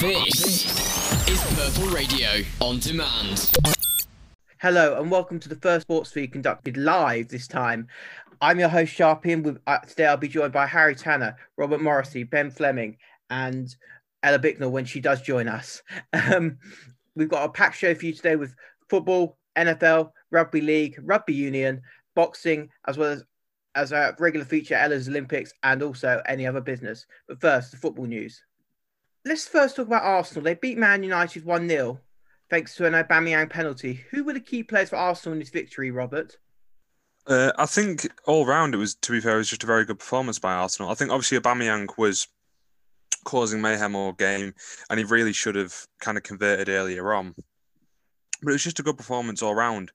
This is Purple Radio on demand. Hello and welcome to the first sports feed conducted live this time. I'm your host Sharpie, and with, uh, today I'll be joined by Harry Tanner, Robert Morrissey, Ben Fleming, and Ella Bicknell when she does join us. Um, we've got a packed show for you today with football, NFL, rugby league, rugby union, boxing, as well as as a regular feature Ella's Olympics and also any other business. But first, the football news. Let's first talk about Arsenal. They beat Man United 1 0 thanks to an Aubameyang penalty. Who were the key players for Arsenal in this victory, Robert? Uh, I think all round it was, to be fair, it was just a very good performance by Arsenal. I think obviously Aubameyang was causing mayhem all game, and he really should have kind of converted earlier on. But it was just a good performance all round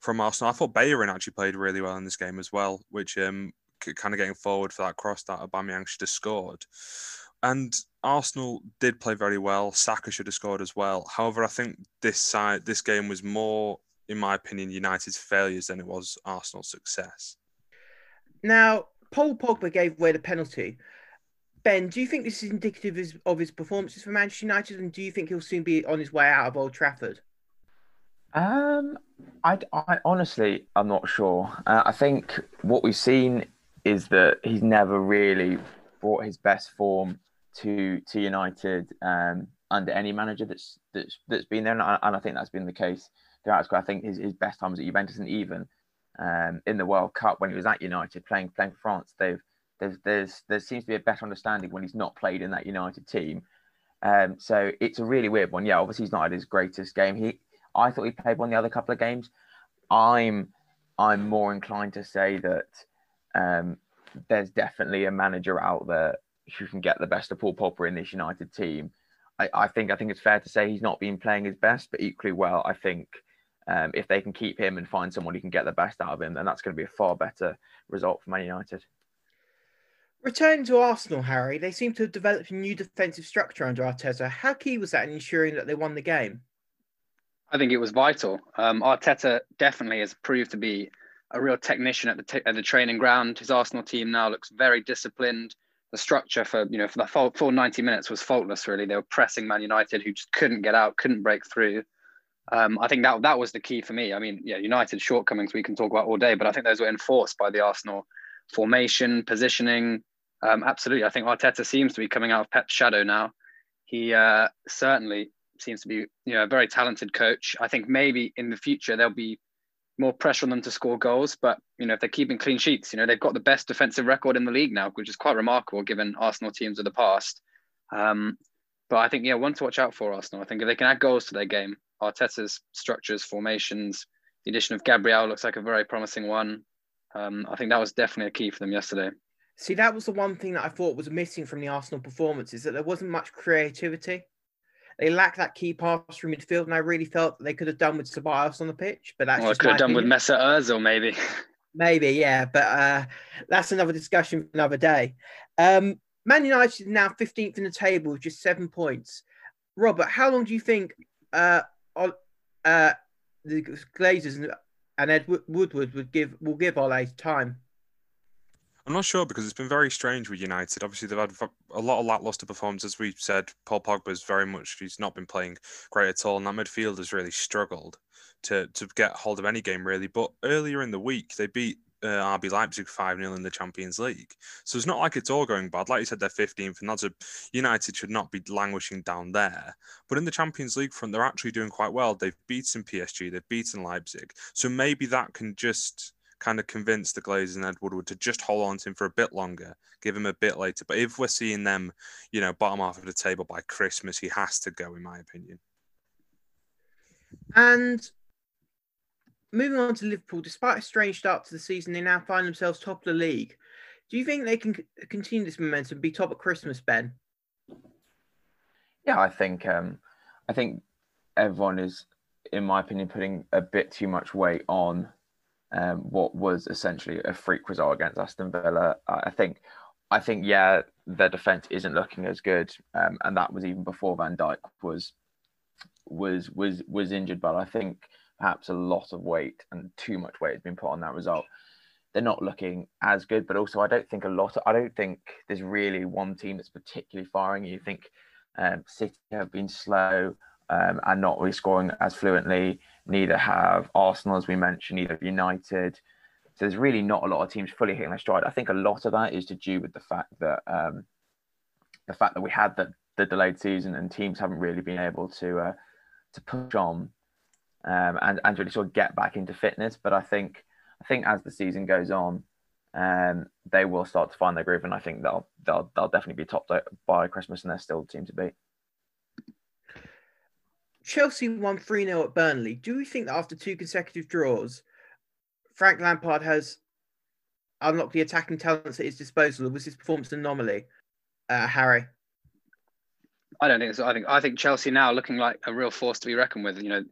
from Arsenal. I thought Bellerin actually played really well in this game as well, which um, kind of getting forward for that cross that Aubameyang should have scored. And Arsenal did play very well. Saka should have scored as well. However, I think this side, this game was more, in my opinion, United's failures than it was Arsenal's success. Now, Paul Pogba gave away the penalty. Ben, do you think this is indicative of his, of his performances for Manchester United, and do you think he'll soon be on his way out of Old Trafford? Um, I, I honestly, I'm not sure. Uh, I think what we've seen is that he's never really brought his best form to to United um, under any manager that's that's that's been there, and I, and I think that's been the case throughout. I think his, his best times at Juventus and even um, in the World Cup when he was at United playing playing France, they've there's there's there seems to be a better understanding when he's not played in that United team. Um, so it's a really weird one. Yeah, obviously he's not at his greatest game. He I thought he played one the other couple of games. I'm I'm more inclined to say that um, there's definitely a manager out there who can get the best of Paul Pogba in this United team. I, I think I think it's fair to say he's not been playing his best, but equally well, I think um, if they can keep him and find someone who can get the best out of him, then that's going to be a far better result for Man United. Returning to Arsenal, Harry, they seem to have developed a new defensive structure under Arteta. How key was that in ensuring that they won the game? I think it was vital. Um, Arteta definitely has proved to be a real technician at the t- at the training ground. His Arsenal team now looks very disciplined. The structure for you know for the full, full 90 minutes was faultless. Really, they were pressing Man United, who just couldn't get out, couldn't break through. Um, I think that that was the key for me. I mean, yeah, United shortcomings we can talk about all day, but I think those were enforced by the Arsenal formation, positioning. Um, absolutely, I think Arteta seems to be coming out of Pep's shadow now. He uh, certainly seems to be you know a very talented coach. I think maybe in the future there'll be more pressure on them to score goals. But you know, if they're keeping clean sheets, you know, they've got the best defensive record in the league now, which is quite remarkable given Arsenal teams of the past. Um, but I think yeah, one to watch out for Arsenal. I think if they can add goals to their game, Arteta's structures, formations, the addition of Gabriel looks like a very promising one. Um, I think that was definitely a key for them yesterday. See, that was the one thing that I thought was missing from the Arsenal performance is that there wasn't much creativity. They lack that key pass from midfield, and I really felt they could have done with Ceballos on the pitch. But that's well, could have done opinion. with Mesut Ozil, maybe. Maybe, yeah, but uh, that's another discussion for another day. Um, Man United is now 15th in the table just seven points. Robert, how long do you think uh, uh, the Glazers and Ed Woodward would give will give Ole time? I'm not sure because it's been very strange with United. Obviously, they've had a lot of lackluster performances. As we said, Paul Pogba's very much he's not been playing great at all, and that midfield has really struggled to to get hold of any game really. But earlier in the week, they beat uh, RB Leipzig 5 0 in the Champions League. So it's not like it's all going bad. Like you said, they're 15th, and that's a United should not be languishing down there. But in the Champions League front, they're actually doing quite well. They've beaten PSG, they've beaten Leipzig. So maybe that can just kind of convince the Glazers and Ed Woodward to just hold on to him for a bit longer, give him a bit later. But if we're seeing them, you know, bottom half of the table by Christmas, he has to go, in my opinion. And moving on to Liverpool, despite a strange start to the season, they now find themselves top of the league. Do you think they can continue this momentum, be top at Christmas, Ben? Yeah, I think um, I think everyone is, in my opinion, putting a bit too much weight on um, what was essentially a freak result against Aston Villa. I think, I think, yeah, their defense isn't looking as good, um, and that was even before Van Dijk was was was was injured. But I think perhaps a lot of weight and too much weight has been put on that result. They're not looking as good, but also I don't think a lot. Of, I don't think there's really one team that's particularly firing. You think Um, City have been slow um, and not really scoring as fluently. Neither have Arsenal, as we mentioned, neither have United. So there's really not a lot of teams fully hitting their stride. I think a lot of that is to do with the fact that um, the fact that we had the, the delayed season and teams haven't really been able to uh, to push on um, and and really sort of get back into fitness. But I think I think as the season goes on, um, they will start to find their groove, and I think they'll they'll they'll definitely be top by Christmas, and they're still the team to beat. Chelsea won 3 0 at Burnley. Do you think that after two consecutive draws, Frank Lampard has unlocked the attacking talents at his disposal, or was this performance an anomaly, uh, Harry? I don't think so. I think I think Chelsea now looking like a real force to be reckoned with. You know,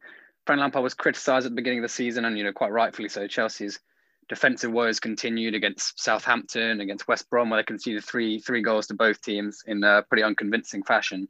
Frank Lampard was criticised at the beginning of the season, and you know, quite rightfully so. Chelsea's defensive woes continued against Southampton, against West Brom, where they conceded three three goals to both teams in a pretty unconvincing fashion.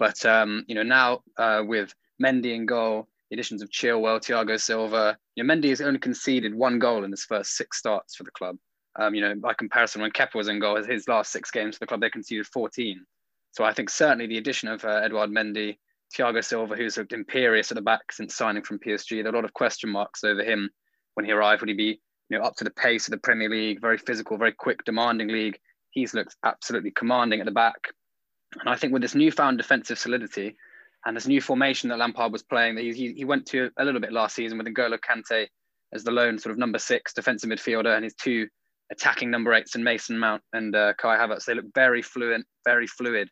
But um, you know, now uh, with Mendy in goal, the additions of Chilwell, Thiago Silva, you know, Mendy has only conceded one goal in his first six starts for the club. Um, you know, by comparison, when Kepa was in goal, his last six games for the club, they conceded 14. So I think certainly the addition of uh, Edouard Mendy, Thiago Silva, who's looked imperious at the back since signing from PSG, there are a lot of question marks over him when he arrived. Would he be you know, up to the pace of the Premier League, very physical, very quick, demanding league? He's looked absolutely commanding at the back. And I think with this newfound defensive solidity and this new formation that Lampard was playing, that he, he went to a little bit last season with N'Golo Kante as the lone sort of number six defensive midfielder and his two attacking number eights and Mason Mount and uh, Kai Havertz. They look very fluent, very fluid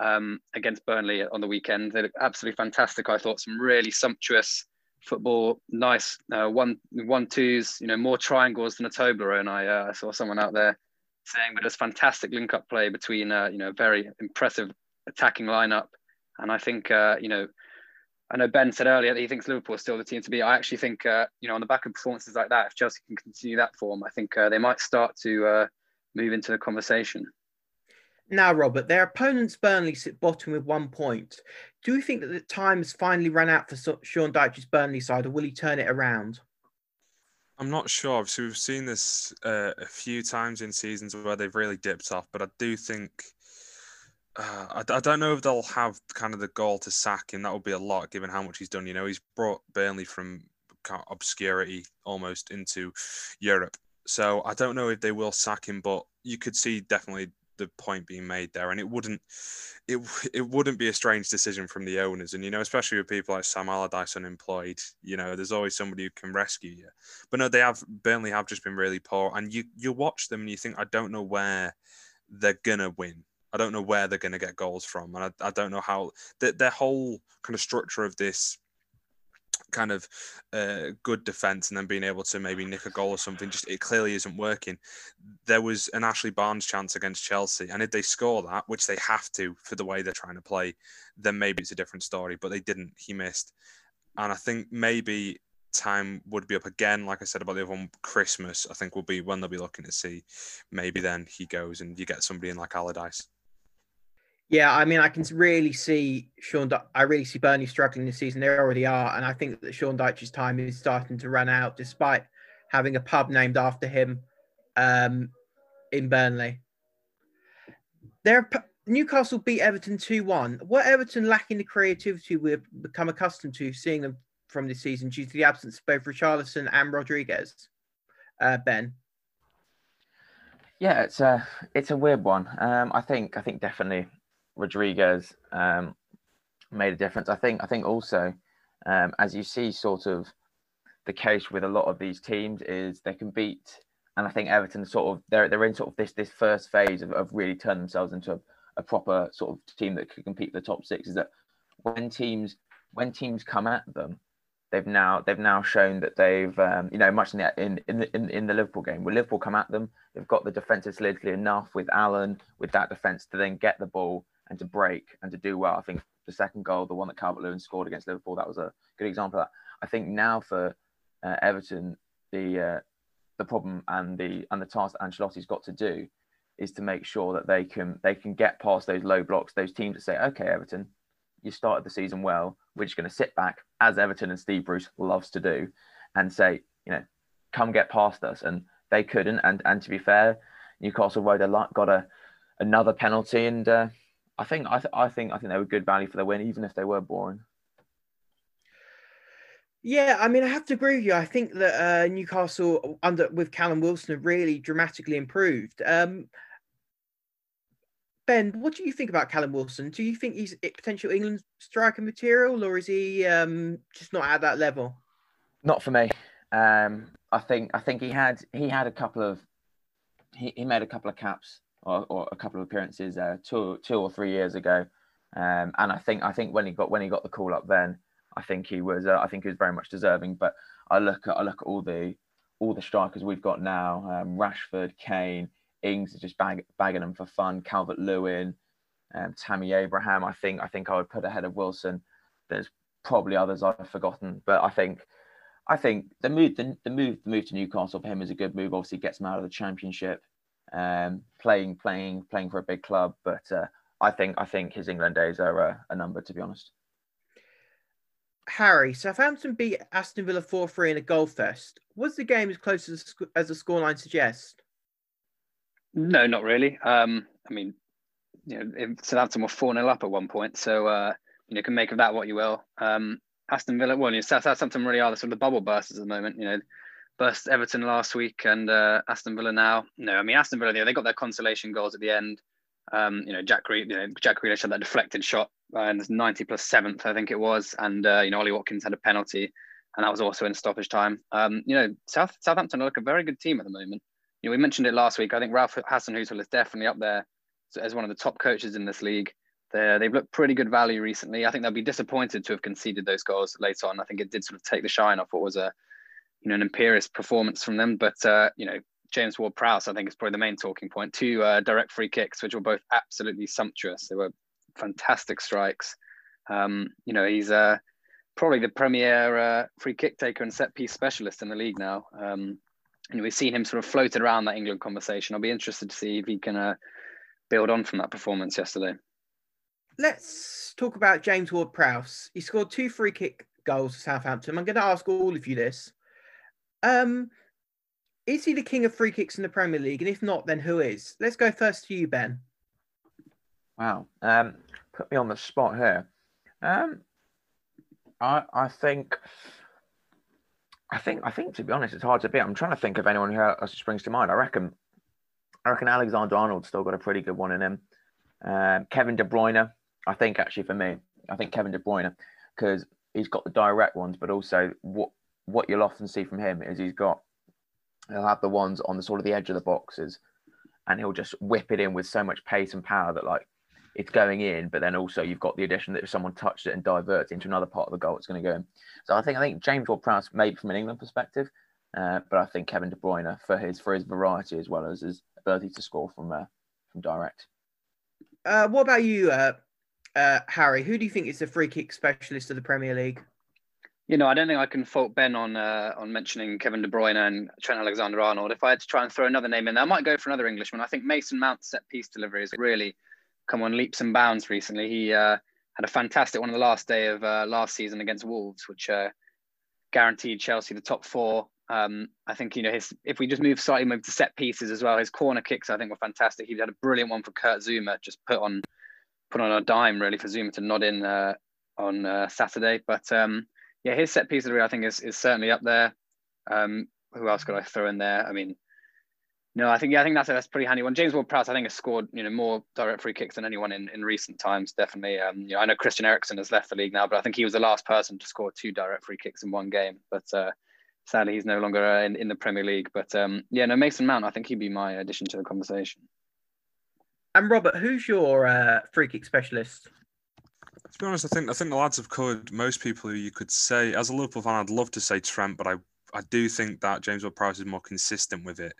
um, against Burnley on the weekend. They look absolutely fantastic. I thought some really sumptuous football, nice uh, one one twos, you know, more triangles than a Toblerone. I uh, saw someone out there saying, but it's fantastic link up play between uh, you know very impressive attacking lineup, and I think uh, you know. I know Ben said earlier that he thinks Liverpool is still the team to beat. I actually think, uh, you know, on the back of performances like that, if Chelsea can continue that form, I think uh, they might start to move into the conversation. Now, Robert, their opponents Burnley sit bottom with one point. Do you think that the time has finally run out for Sean Dyche's Burnley side, or will he turn it around? I'm not sure. Obviously, we've seen this uh, a few times in seasons where they've really dipped off, but I do think uh, I, I, don't know if they'll have kind of the goal to sack him. That would be a lot given how much he's done. You know, he's brought Burnley from obscurity almost into Europe. So I don't know if they will sack him, but you could see definitely the point being made there, and it wouldn't it it wouldn't be a strange decision from the owners, and you know, especially with people like Sam Allardyce unemployed, you know, there's always somebody who can rescue you. But no, they have Burnley have just been really poor, and you you watch them and you think I don't know where they're gonna win. I don't know where they're gonna get goals from, and I, I don't know how the, their whole kind of structure of this kind of uh, good defense and then being able to maybe nick a goal or something just it clearly isn't working. There was an ashley barnes chance against chelsea and if they score that which they have to for the way they're trying to play then maybe it's a different story but they didn't he missed. And i think maybe time would be up again like i said about the other one christmas i think will be when they'll be looking to see. Maybe then he goes and you get somebody in like allardyce yeah, I mean, I can really see Sean. I really see Burnley struggling this season. They already are, and I think that Sean Dyche's time is starting to run out, despite having a pub named after him um, in Burnley. There, Newcastle beat Everton two one. What Everton lacking the creativity we've become accustomed to seeing them from this season due to the absence of both Richarlison and Rodriguez. Uh, ben. Yeah, it's a it's a weird one. Um, I think I think definitely Rodriguez um, made a difference. I think I think also um, as you see sort of the case with a lot of these teams is they can beat and I think Everton sort of they're they're in sort of this this first phase of, of really turning themselves into a, a proper sort of team that could compete for the top six is that when teams when teams come at them they've now they've now shown that they've um, you know much in the in in the, in, in the Liverpool game when Liverpool come at them they've got the defensive solidity enough with Allen with that defense to then get the ball and to break and to do well. I think the second goal, the one that Calvert Lewin scored against Liverpool, that was a good example of that. I think now for uh, Everton, the uh, the problem and the and the task that Ancelotti's got to do is to make sure that they can they can get past those low blocks, those teams that say, okay, Everton, you started the season well. We're just going to sit back, as Everton and Steve Bruce loves to do, and say, you know, come get past us. And they couldn't. And and to be fair, Newcastle Road a lot got a another penalty, and uh, I think I, th- I think I think they were good value for the win, even if they were boring. Yeah, I mean, I have to agree with you. I think that uh, Newcastle under with Callum Wilson have really dramatically improved. Um, ben, what do you think about Callum Wilson? Do you think he's potential England striker material, or is he um, just not at that level? Not for me. Um, I think I think he had he had a couple of he, he made a couple of caps or, or a couple of appearances uh, two two or three years ago, um, and I think I think when he got when he got the call up then I think he was uh, I think he was very much deserving. But I look at I look at all the all the strikers we've got now: um, Rashford, Kane, Ings are just bag, bagging them for fun. Calvert Lewin, um, Tammy Abraham. I think I think I would put ahead of Wilson. There's probably others I've forgotten, but I think I think the move the, the move the move to Newcastle for him is a good move. Obviously, gets him out of the Championship, um, playing playing playing for a big club. But uh, I think I think his England days are uh, a number, to be honest. Harry, Southampton beat Aston Villa 4 3 in a goal fest. Was the game as close as, as the scoreline suggests? No, not really. Um, I mean, you know, Southampton were 4 0 up at one point. So, uh, you know, can make of that what you will. Um, Aston Villa, well, you know, Southampton really are the sort of the bubble bursts at the moment. You know, burst Everton last week and uh, Aston Villa now. No, I mean, Aston Villa, they got their consolation goals at the end. Um, you know, Jack, you know, Jack Grealish had that deflected shot and 90 plus seventh, I think it was. And, uh, you know, Ollie Watkins had a penalty and that was also in stoppage time. Um, you know, South, Southampton look a very good team at the moment. You know, we mentioned it last week. I think Ralph Hasenhüttl is definitely up there as one of the top coaches in this league. they they've looked pretty good value recently. I think they'll be disappointed to have conceded those goals later on. I think it did sort of take the shine off what was a, you know, an imperious performance from them. But, uh, you know, James Ward Prowse, I think, is probably the main talking point. Two uh, direct free kicks, which were both absolutely sumptuous. They were fantastic strikes. Um, you know, he's uh, probably the premier uh, free kick taker and set piece specialist in the league now. Um, and we've seen him sort of floated around that England conversation. I'll be interested to see if he can uh, build on from that performance yesterday. Let's talk about James Ward Prowse. He scored two free kick goals for Southampton. I'm going to ask all of you this. Um, is he the king of free kicks in the Premier League? And if not, then who is? Let's go first to you, Ben. Wow. Um, put me on the spot here. Um, I I think I think I think to be honest, it's hard to beat. I'm trying to think of anyone who else springs to mind. I reckon I reckon Alexander Arnold still got a pretty good one in him. Um, Kevin De Bruyne, I think actually for me, I think Kevin De Bruyne because he's got the direct ones, but also what what you'll often see from him is he's got he'll have the ones on the sort of the edge of the boxes, and he'll just whip it in with so much pace and power that like it's going in, but then also you've got the addition that if someone touched it and diverts into another part of the goal, it's going to go in. So I think I think James Ward-Prowse maybe from an England perspective, uh, but I think Kevin De Bruyne for his for his variety as well as his ability to score from uh, from direct. Uh, what about you, uh, uh, Harry? Who do you think is the free kick specialist of the Premier League? You know, I don't think I can fault Ben on uh, on mentioning Kevin De Bruyne and Trent Alexander-Arnold. If I had to try and throw another name in there, I might go for another Englishman. I think Mason Mount's set piece delivery has really come on leaps and bounds recently. He uh, had a fantastic one on the last day of uh, last season against Wolves, which uh, guaranteed Chelsea the top four. Um, I think you know his. If we just move slightly, move to set pieces as well. His corner kicks, I think, were fantastic. He had a brilliant one for Kurt Zouma, just put on put on a dime really for Zouma to nod in uh, on uh, Saturday. But um, yeah, his set piece I think is is certainly up there. Um, who else could I throw in there? I mean, no, I think yeah, I think that's a, that's a pretty handy one. James Ward-Prowse, I think, has scored you know more direct free kicks than anyone in, in recent times. Definitely, um, you know, I know Christian Eriksen has left the league now, but I think he was the last person to score two direct free kicks in one game. But uh, sadly, he's no longer uh, in, in the Premier League. But um, yeah, no, Mason Mount, I think he'd be my addition to the conversation. And Robert, who's your uh, free kick specialist? To be honest, I think I think the lads have covered most people who you could say. As a Liverpool fan, I'd love to say Trent, but I I do think that James Ward-Prowse is more consistent with it.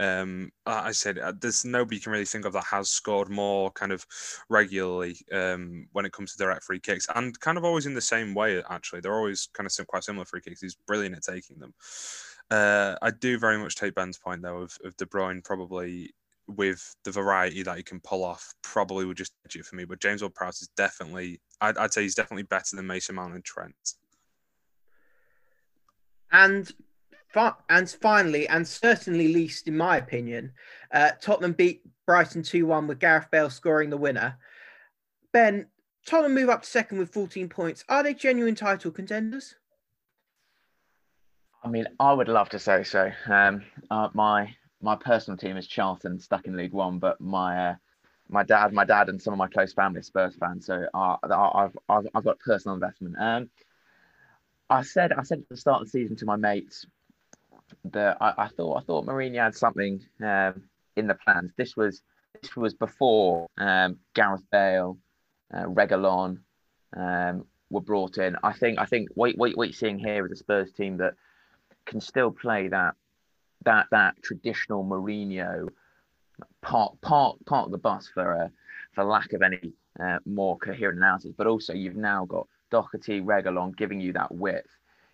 Um, I said uh, there's nobody you can really think of that has scored more kind of regularly um, when it comes to direct free kicks, and kind of always in the same way. Actually, they're always kind of quite similar free kicks. He's brilliant at taking them. Uh, I do very much take Ben's point though of, of De Bruyne probably with the variety that he can pull off, probably would just edge it for me. But James Ward-Prowse is definitely, I'd, I'd say he's definitely better than Mason Mount and Trent. And and finally, and certainly least in my opinion, uh, Tottenham beat Brighton 2 1 with Gareth Bale scoring the winner. Ben, Tottenham move up to second with 14 points. Are they genuine title contenders? I mean, I would love to say so. Um, uh, my my personal team is Charlton, stuck in League One, but my uh, my dad, my dad, and some of my close family Spurs fans, so uh, I've, I've I've got personal investment. Um, I said I said at the start of the season to my mates that I, I thought I thought Mourinho had something um, in the plans. This was this was before um, Gareth Bale, uh, Reguilon um, were brought in. I think I think what, what, what you're seeing here is a Spurs team that can still play that that that traditional Mourinho park park park the bus for uh, for lack of any uh, more coherent analysis. But also you've now got Doherty, Reguilon giving you that width.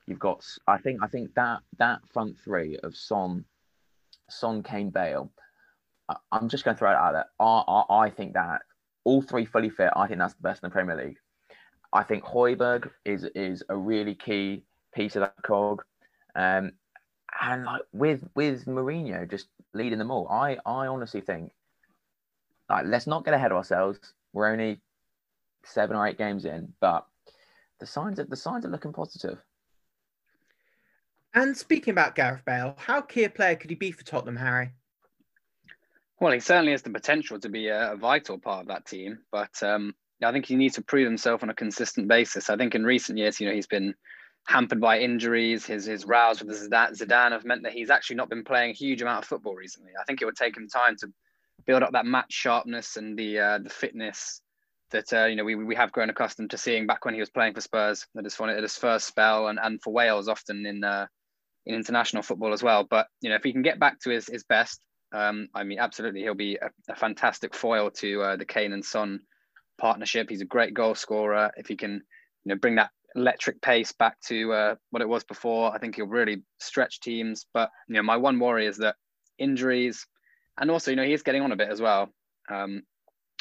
You've got I think I think that that front three of Son, Son, Kane, Bale. I, am just going to throw it out there. I, I, I think that all three fully fit. I think that's the best in the Premier League. I think Højbjerg is is a really key piece of that cog. Um, and like with with Mourinho just leading them all, I I honestly think like let's not get ahead of ourselves. We're only seven or eight games in, but the signs are the signs are looking positive. And speaking about Gareth Bale, how key a player could he be for Tottenham, Harry? Well, he certainly has the potential to be a, a vital part of that team, but um, I think he needs to prove himself on a consistent basis. I think in recent years, you know, he's been hampered by injuries. His his rows with Zidane have meant that he's actually not been playing a huge amount of football recently. I think it would take him time to build up that match sharpness and the uh, the fitness that uh, you know we, we have grown accustomed to seeing back when he was playing for Spurs. That is at his first spell and, and for Wales often in uh, in international football as well. But you know if he can get back to his his best, um, I mean absolutely he'll be a, a fantastic foil to uh, the Kane and Son partnership. He's a great goal scorer. If he can you know bring that electric pace back to uh, what it was before. I think he'll really stretch teams. But you know, my one worry is that injuries, and also you know he's getting on a bit as well. Um,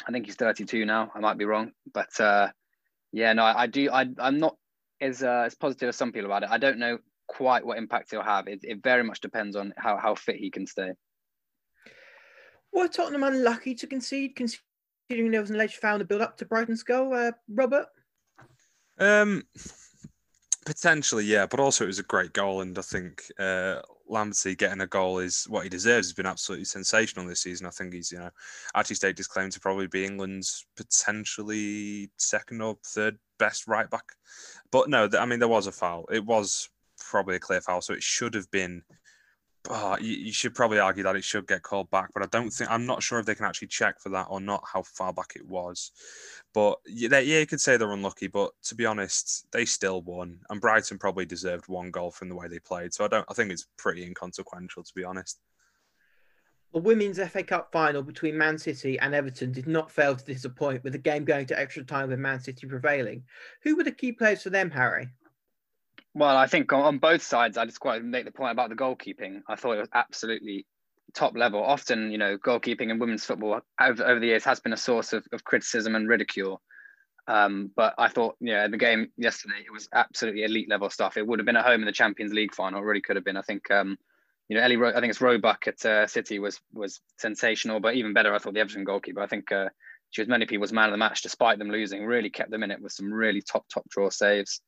I think he's 32 now. I might be wrong, but uh, yeah, no, I, I do. I, I'm not as uh, as positive as some people about it. I don't know quite what impact he'll have. It, it very much depends on how how fit he can stay. Were Tottenham unlucky to concede, considering there was an alleged foul to build up to Brighton's goal, uh, Robert? Um, potentially, yeah, but also it was a great goal, and I think uh, Lamptey getting a goal is what he deserves. He's been absolutely sensational this season. I think he's, you know, actually staked his claim to probably be England's potentially second or third best right back. But no, I mean there was a foul. It was probably a clear foul, so it should have been oh, you, you, should probably argue that it should get called back, but I don't think I'm not sure if they can actually check for that or not how far back it was. But yeah, yeah, you could say they're unlucky, but to be honest, they still won, and Brighton probably deserved one goal from the way they played. So I don't, I think it's pretty inconsequential to be honest. The women's FA Cup final between Man City and Everton did not fail to disappoint, with the game going to extra time with Man City prevailing. Who were the key players for them, Harry? Well, I think on both sides, I just quite make the point about the goalkeeping. I thought it was absolutely top level. Often, you know, goalkeeping in women's football over, over the years has been a source of, of criticism and ridicule. Um, but I thought, yeah, the game yesterday, it was absolutely elite level stuff. It would have been at home in the Champions League final. It really could have been. I think, um, you know, Ellie, I think it's Roebuck at uh, City was was sensational, but even better, I thought the Everton goalkeeper. I think uh, she was many people's man of the match, despite them losing. Really kept them in it with some really top top draw saves.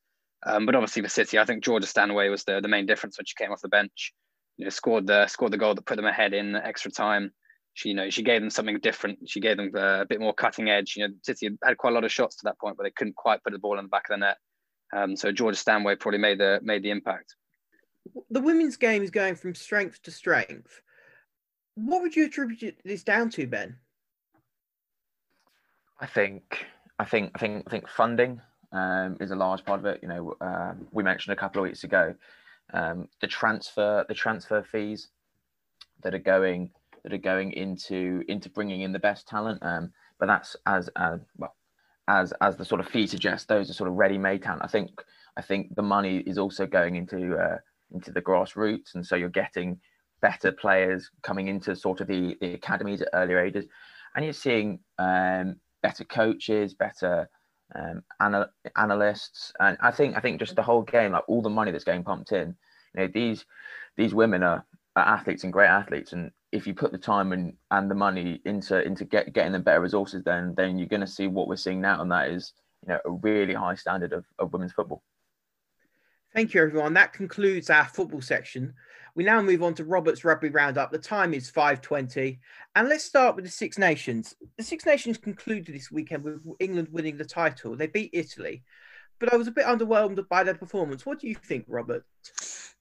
Um, but obviously for City, I think Georgia Stanway was the, the main difference when she came off the bench. You know, scored the scored the goal that put them ahead in extra time. She, you know, she gave them something different. She gave them uh, a bit more cutting edge. You know, City had quite a lot of shots to that point, but they couldn't quite put the ball in the back of the net. Um, so Georgia Stanway probably made the made the impact. The women's game is going from strength to strength. What would you attribute this down to, Ben? I think, I think, I think, I think funding um, is a large part of it. You know, uh, we mentioned a couple of weeks ago um, the transfer the transfer fees that are going that are going into into bringing in the best talent. Um, but that's as as well as as the sort of fee suggests. Those are sort of ready-made talent. I think I think the money is also going into uh, into the grassroots, and so you're getting better players coming into sort of the the academies at earlier ages, and you're seeing um, better coaches, better um, anal- analysts, and I think I think just the whole game, like all the money that's getting pumped in, you know, these these women are, are athletes and great athletes, and if you put the time and, and the money into into get, getting the better resources, then then you're going to see what we're seeing now, and that is you know a really high standard of, of women's football. Thank you, everyone. That concludes our football section. We now move on to Robert's Rugby Roundup. The time is 5.20. And let's start with the Six Nations. The Six Nations concluded this weekend with England winning the title. They beat Italy. But I was a bit underwhelmed by their performance. What do you think, Robert?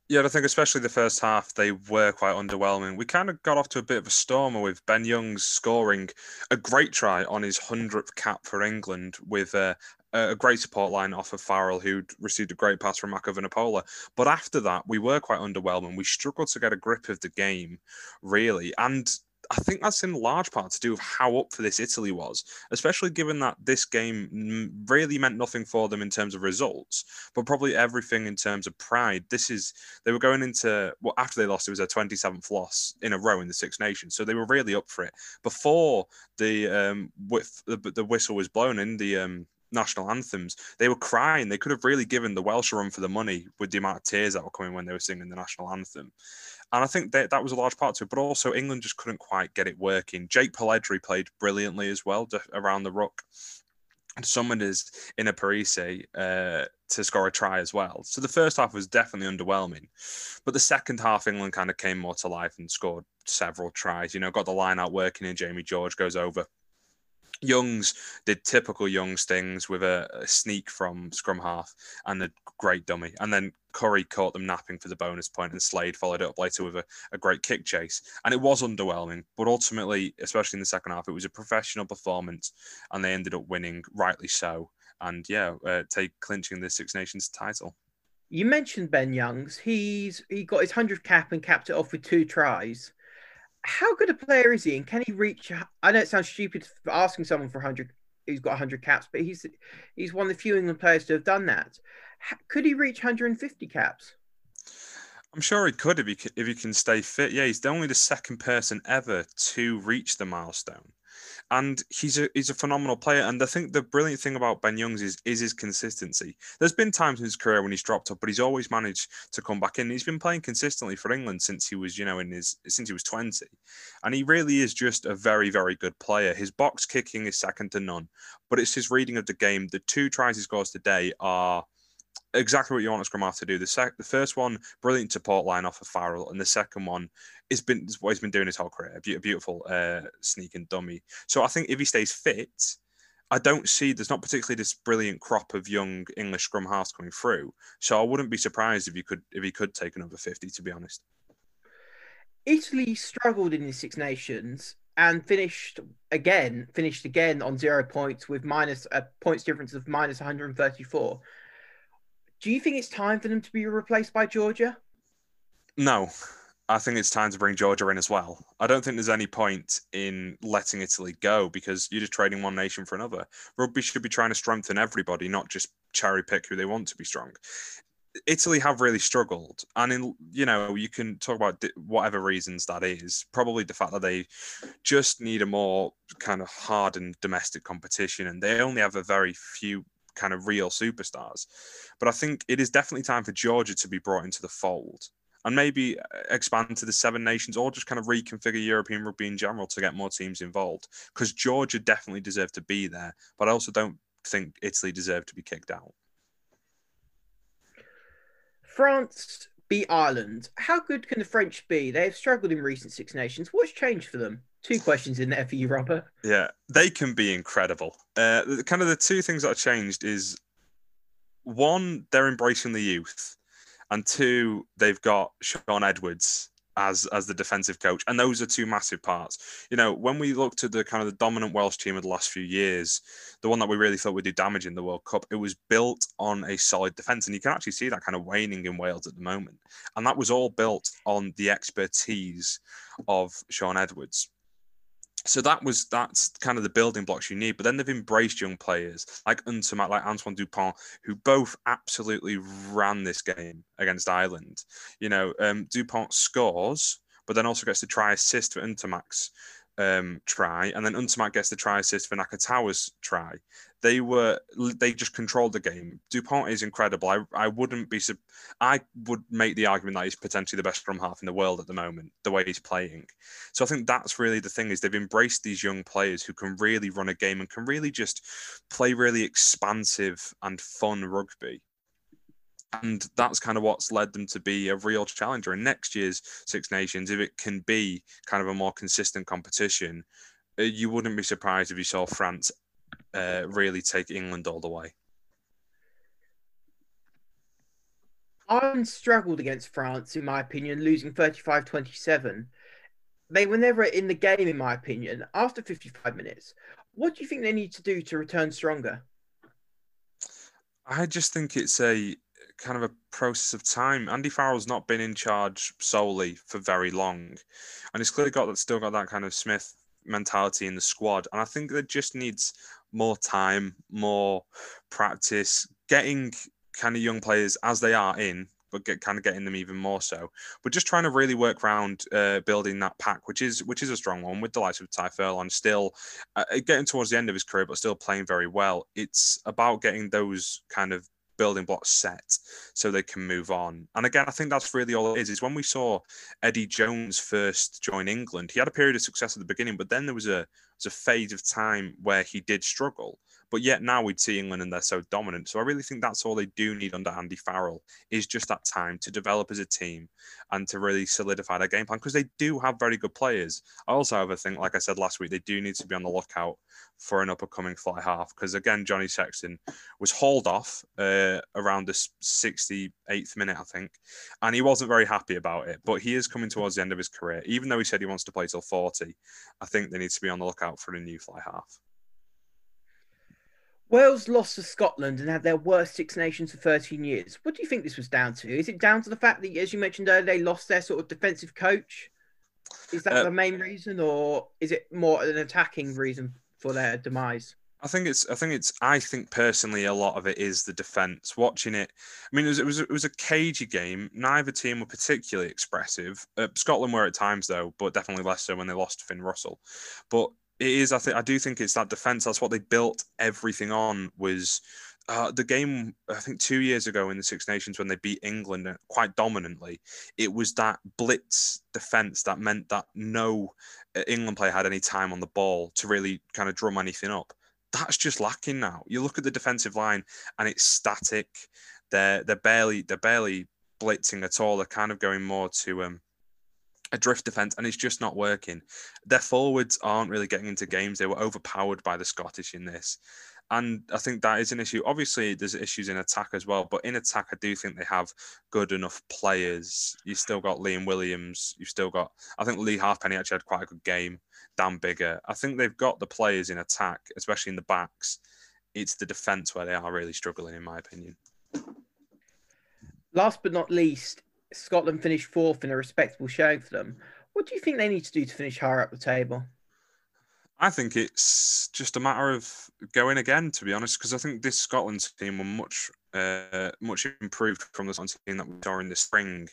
Yeah, I think especially the first half, they were quite underwhelming. We kind of got off to a bit of a stormer with Ben Youngs scoring a great try on his 100th cap for England with uh, a great support line off of Farrell, who'd received a great pass from Mako Vunipola. But after that, we were quite underwhelming. We struggled to get a grip of the game, really. And I think that's in large part to do with how up for this Italy was, especially given that this game really meant nothing for them in terms of results, but probably everything in terms of pride. This is they were going into well after they lost, it was their 27th loss in a row in the Six Nations, so they were really up for it. Before the um with the, the whistle was blown in the um national anthems, they were crying. They could have really given the Welsh a run for the money with the amount of tears that were coming when they were singing the national anthem. And I think that, that was a large part to it, but also England just couldn't quite get it working. Jake Polledri played brilliantly as well around the ruck. And his in a Parisse uh, to score a try as well. So the first half was definitely underwhelming. But the second half, England kind of came more to life and scored several tries. You know, got the line out working, and Jamie George goes over Youngs did typical Youngs things with a, a, sneak from scrum half and a great dummy. And then Curry caught them napping for the bonus point, and Slade followed it up later with a, a great kick chase. And it was underwhelming, but ultimately, especially in the second half, it was a professional performance, and they ended up winning, rightly so. And yeah, uh, take clinching the Six Nations title. You mentioned Ben Youngs. He's he got his hundredth cap and capped it off with two tries how good a player is he, and can he reach? I know it sounds stupid asking someone for hundred who's got hundred caps, but he's he's one of the few England players to have done that. Could he reach 150 caps? I'm sure he could if he if he can stay fit. Yeah, he's the only the second person ever to reach the milestone and he's a he's a phenomenal player. And I think the brilliant thing about Ben Youngs is is his consistency. There's been times in his career when he's dropped off, but he's always managed to come back in. He's been playing consistently for England since he was, you know, in his since he was 20, and he really is just a very very good player. His box kicking is second to none, but it's his reading of the game. The two tries he scores today are exactly what you want a scrum half to do. The sec- the first one, brilliant support line off of Farrell, and the second one has been what he's been doing his whole career. A beautiful uh, sneak and dummy. So I think if he stays fit, I don't see there's not particularly this brilliant crop of young English scrum halves coming through. So I wouldn't be surprised if he could if he could take another fifty. To be honest, Italy struggled in the Six Nations and finished again, finished again on zero points with minus a points difference of minus 134. Do you think it's time for them to be replaced by Georgia? No. I think it's time to bring Georgia in as well. I don't think there's any point in letting Italy go because you're just trading one nation for another. Rugby should be trying to strengthen everybody, not just cherry pick who they want to be strong. Italy have really struggled, and in you know you can talk about whatever reasons that is. Probably the fact that they just need a more kind of hardened domestic competition, and they only have a very few kind of real superstars. But I think it is definitely time for Georgia to be brought into the fold and maybe uh, expand to the seven nations or just kind of reconfigure European rugby in general to get more teams involved. Because Georgia definitely deserve to be there, but I also don't think Italy deserve to be kicked out. France beat Ireland. How good can the French be? They have struggled in recent Six Nations. What's changed for them? Two questions in there for you, Robert. Yeah, they can be incredible. Uh, kind of the two things that have changed is one, they're embracing the youth, and two, they've got Shaun Edwards as as the defensive coach, and those are two massive parts. You know, when we looked at the kind of the dominant Welsh team of the last few years, the one that we really thought would do damage in the World Cup, it was built on a solid defense, and you can actually see that kind of waning in Wales at the moment, and that was all built on the expertise of Shaun Edwards so that was that's kind of the building blocks you need. But then they've embraced young players like Ntamack, like Antoine Dupont, who both absolutely ran this game against Ireland. You know, um, Dupont scores, but then also gets to try assist for Ntamack's um, try, and then Ntamack gets the try assist for Vakatawa's try. They were they just controlled the game. Dupont is incredible. I, I wouldn't be I would make the argument that he's potentially the best scrum half in the world at the moment, the way he's playing. So I think that's really the thing is they've embraced these young players who can really run a game and can really just play really expansive and fun rugby and that's kind of what's led them to be a real challenger in next year's Six Nations. If it can be kind of a more consistent competition, uh, you wouldn't be surprised if you saw France uh, really take England all the way. Ireland struggled against France, in my opinion, losing 35 27. They were never in the game, in my opinion, after 55 minutes. What do you think they need to do to return stronger? I just think it's a kind of a process of time. Andy Farrell's not been in charge solely for very long, and he's clearly got that still got that kind of Schmidt mentality in the squad. And I think that just needs more time, more practice, getting kind of young players as they are in, but get kind of getting them even more so. But just trying to really work around uh, building that pack, which is which is a strong one with the likes of Tadhg Furlong still uh, getting towards the end of his career, but still playing very well. It's about getting those kind of building blocks set so they can move on. And again, I think that's really all it is. Is when we saw Eddie Jones first join England, he had a period of success at the beginning, but then there was a was a phase of time where he did struggle. But yet now we'd see England and they're so dominant. So I really think that's all they do need under Andy Farrell is just that time to develop as a team and to really solidify their game plan because they do have very good players. I also a think, like I said last week, they do need to be on the lookout for an up and coming fly half because again, Johnny Sexton was hauled off uh, around the 68th minute, I think, and he wasn't very happy about it. But he is coming towards the end of his career, even though he said he wants to play till 40. I think they need to be on the lookout for a new fly half. Wales lost to Scotland and had their worst Six Nations for 13 years. What do you think this was down to? Is it down to the fact that, as you mentioned earlier, they lost their sort of defensive coach? Is that uh, the main reason, or is it more an attacking reason for their demise? I think it's. I think it's. I think personally, a lot of it is the defense. Watching it, I mean, it was. It was, it was a cagey game. Neither team were particularly expressive. Uh, Scotland were at times, though, but definitely less so when they lost Finn Russell. But it is. I think. I do think it's that defense. That's what they built everything on. Was uh, the game I think two years ago in the Six Nations when they beat England quite dominantly. It was that blitz defense that meant that no uh, England player had any time on the ball to really kind of drum anything up. That's just lacking now. You look at the defensive line and it's static. They're they're barely they're barely blitzing at all. They're kind of going more to um a drift defense and it's just not working. Their forwards aren't really getting into games. They were overpowered by the Scottish in this. And I think that is an issue. Obviously, there's issues in attack as well, but in attack, I do think they have good enough players. You've still got Liam Williams. You've still got, I think Lee Halfpenny actually had quite a good game. Dan Biggar. I think they've got the players in attack, especially in the backs. It's the defence where they are really struggling, in my opinion. Last but not least, Scotland finished fourth in a respectable showing for them. What do you think they need to do to finish higher up the table? I think it's just a matter of going again, to be honest, because I think this Scotland team were much uh, much improved from the team that we saw in the spring.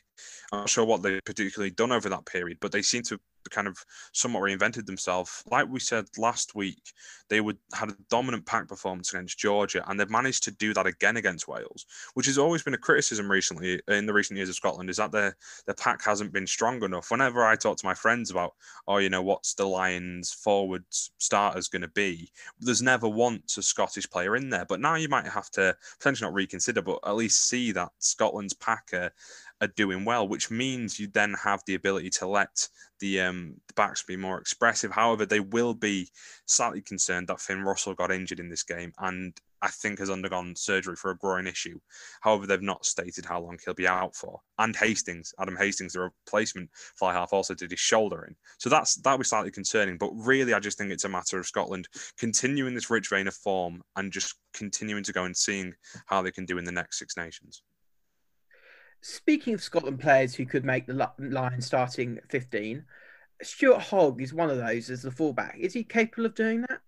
I'm not sure what they've particularly done over that period, but they seem to kind of somewhat reinvented themselves. Like we said last week, they would had a dominant pack performance against Georgia, and they've managed to do that again against Wales, which has always been a criticism recently in the recent years of Scotland, is that their their pack hasn't been strong enough. Whenever I talk to my friends about, oh, you know, what's the Lions forward starters going to be, there's never once a Scottish player in there. But now you might have to potentially not reconsider, but at least see that Scotland's pack are doing well, which means you then have the ability to let the, um, the backs be more expressive. However, they will be slightly concerned that Finn Russell got injured in this game and I think has undergone surgery for a groin issue. However, they've not stated how long he'll be out for. And Hastings, Adam Hastings, the replacement fly half, also did his shoulder in. So that's that was slightly concerning. But really, I just think it's a matter of Scotland continuing this rich vein of form and just continuing to go and seeing how they can do in the next Six Nations. Speaking of Scotland players who could make the line starting 15, Stuart Hogg is one of those as the fullback. Is he capable of doing that?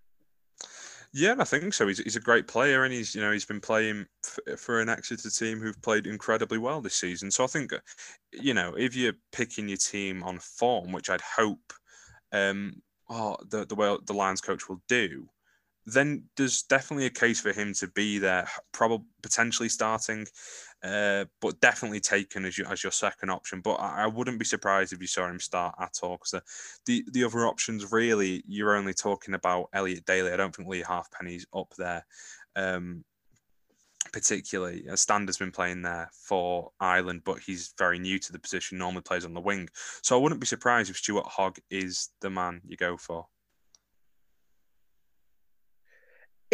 Yeah, I think so. He's, he's a great player, and he's you know he's been playing f- for an Exeter team who've played incredibly well this season. So I think, you know, if you're picking your team on form, which I'd hope, um, oh, the the way the Lions coach will do, then there's definitely a case for him to be there, probably potentially starting, uh, but definitely taken as, you, as your second option. But I, I, wouldn't be surprised if you saw him start at all because the, the other options really you're only talking about Elliot Daly. I don't think Lee Halfpenny's up there. Um, particularly. Uh, Stander's been playing there for Ireland, but he's very new to the position, normally plays on the wing. So I wouldn't be surprised if Stuart Hogg is the man you go for.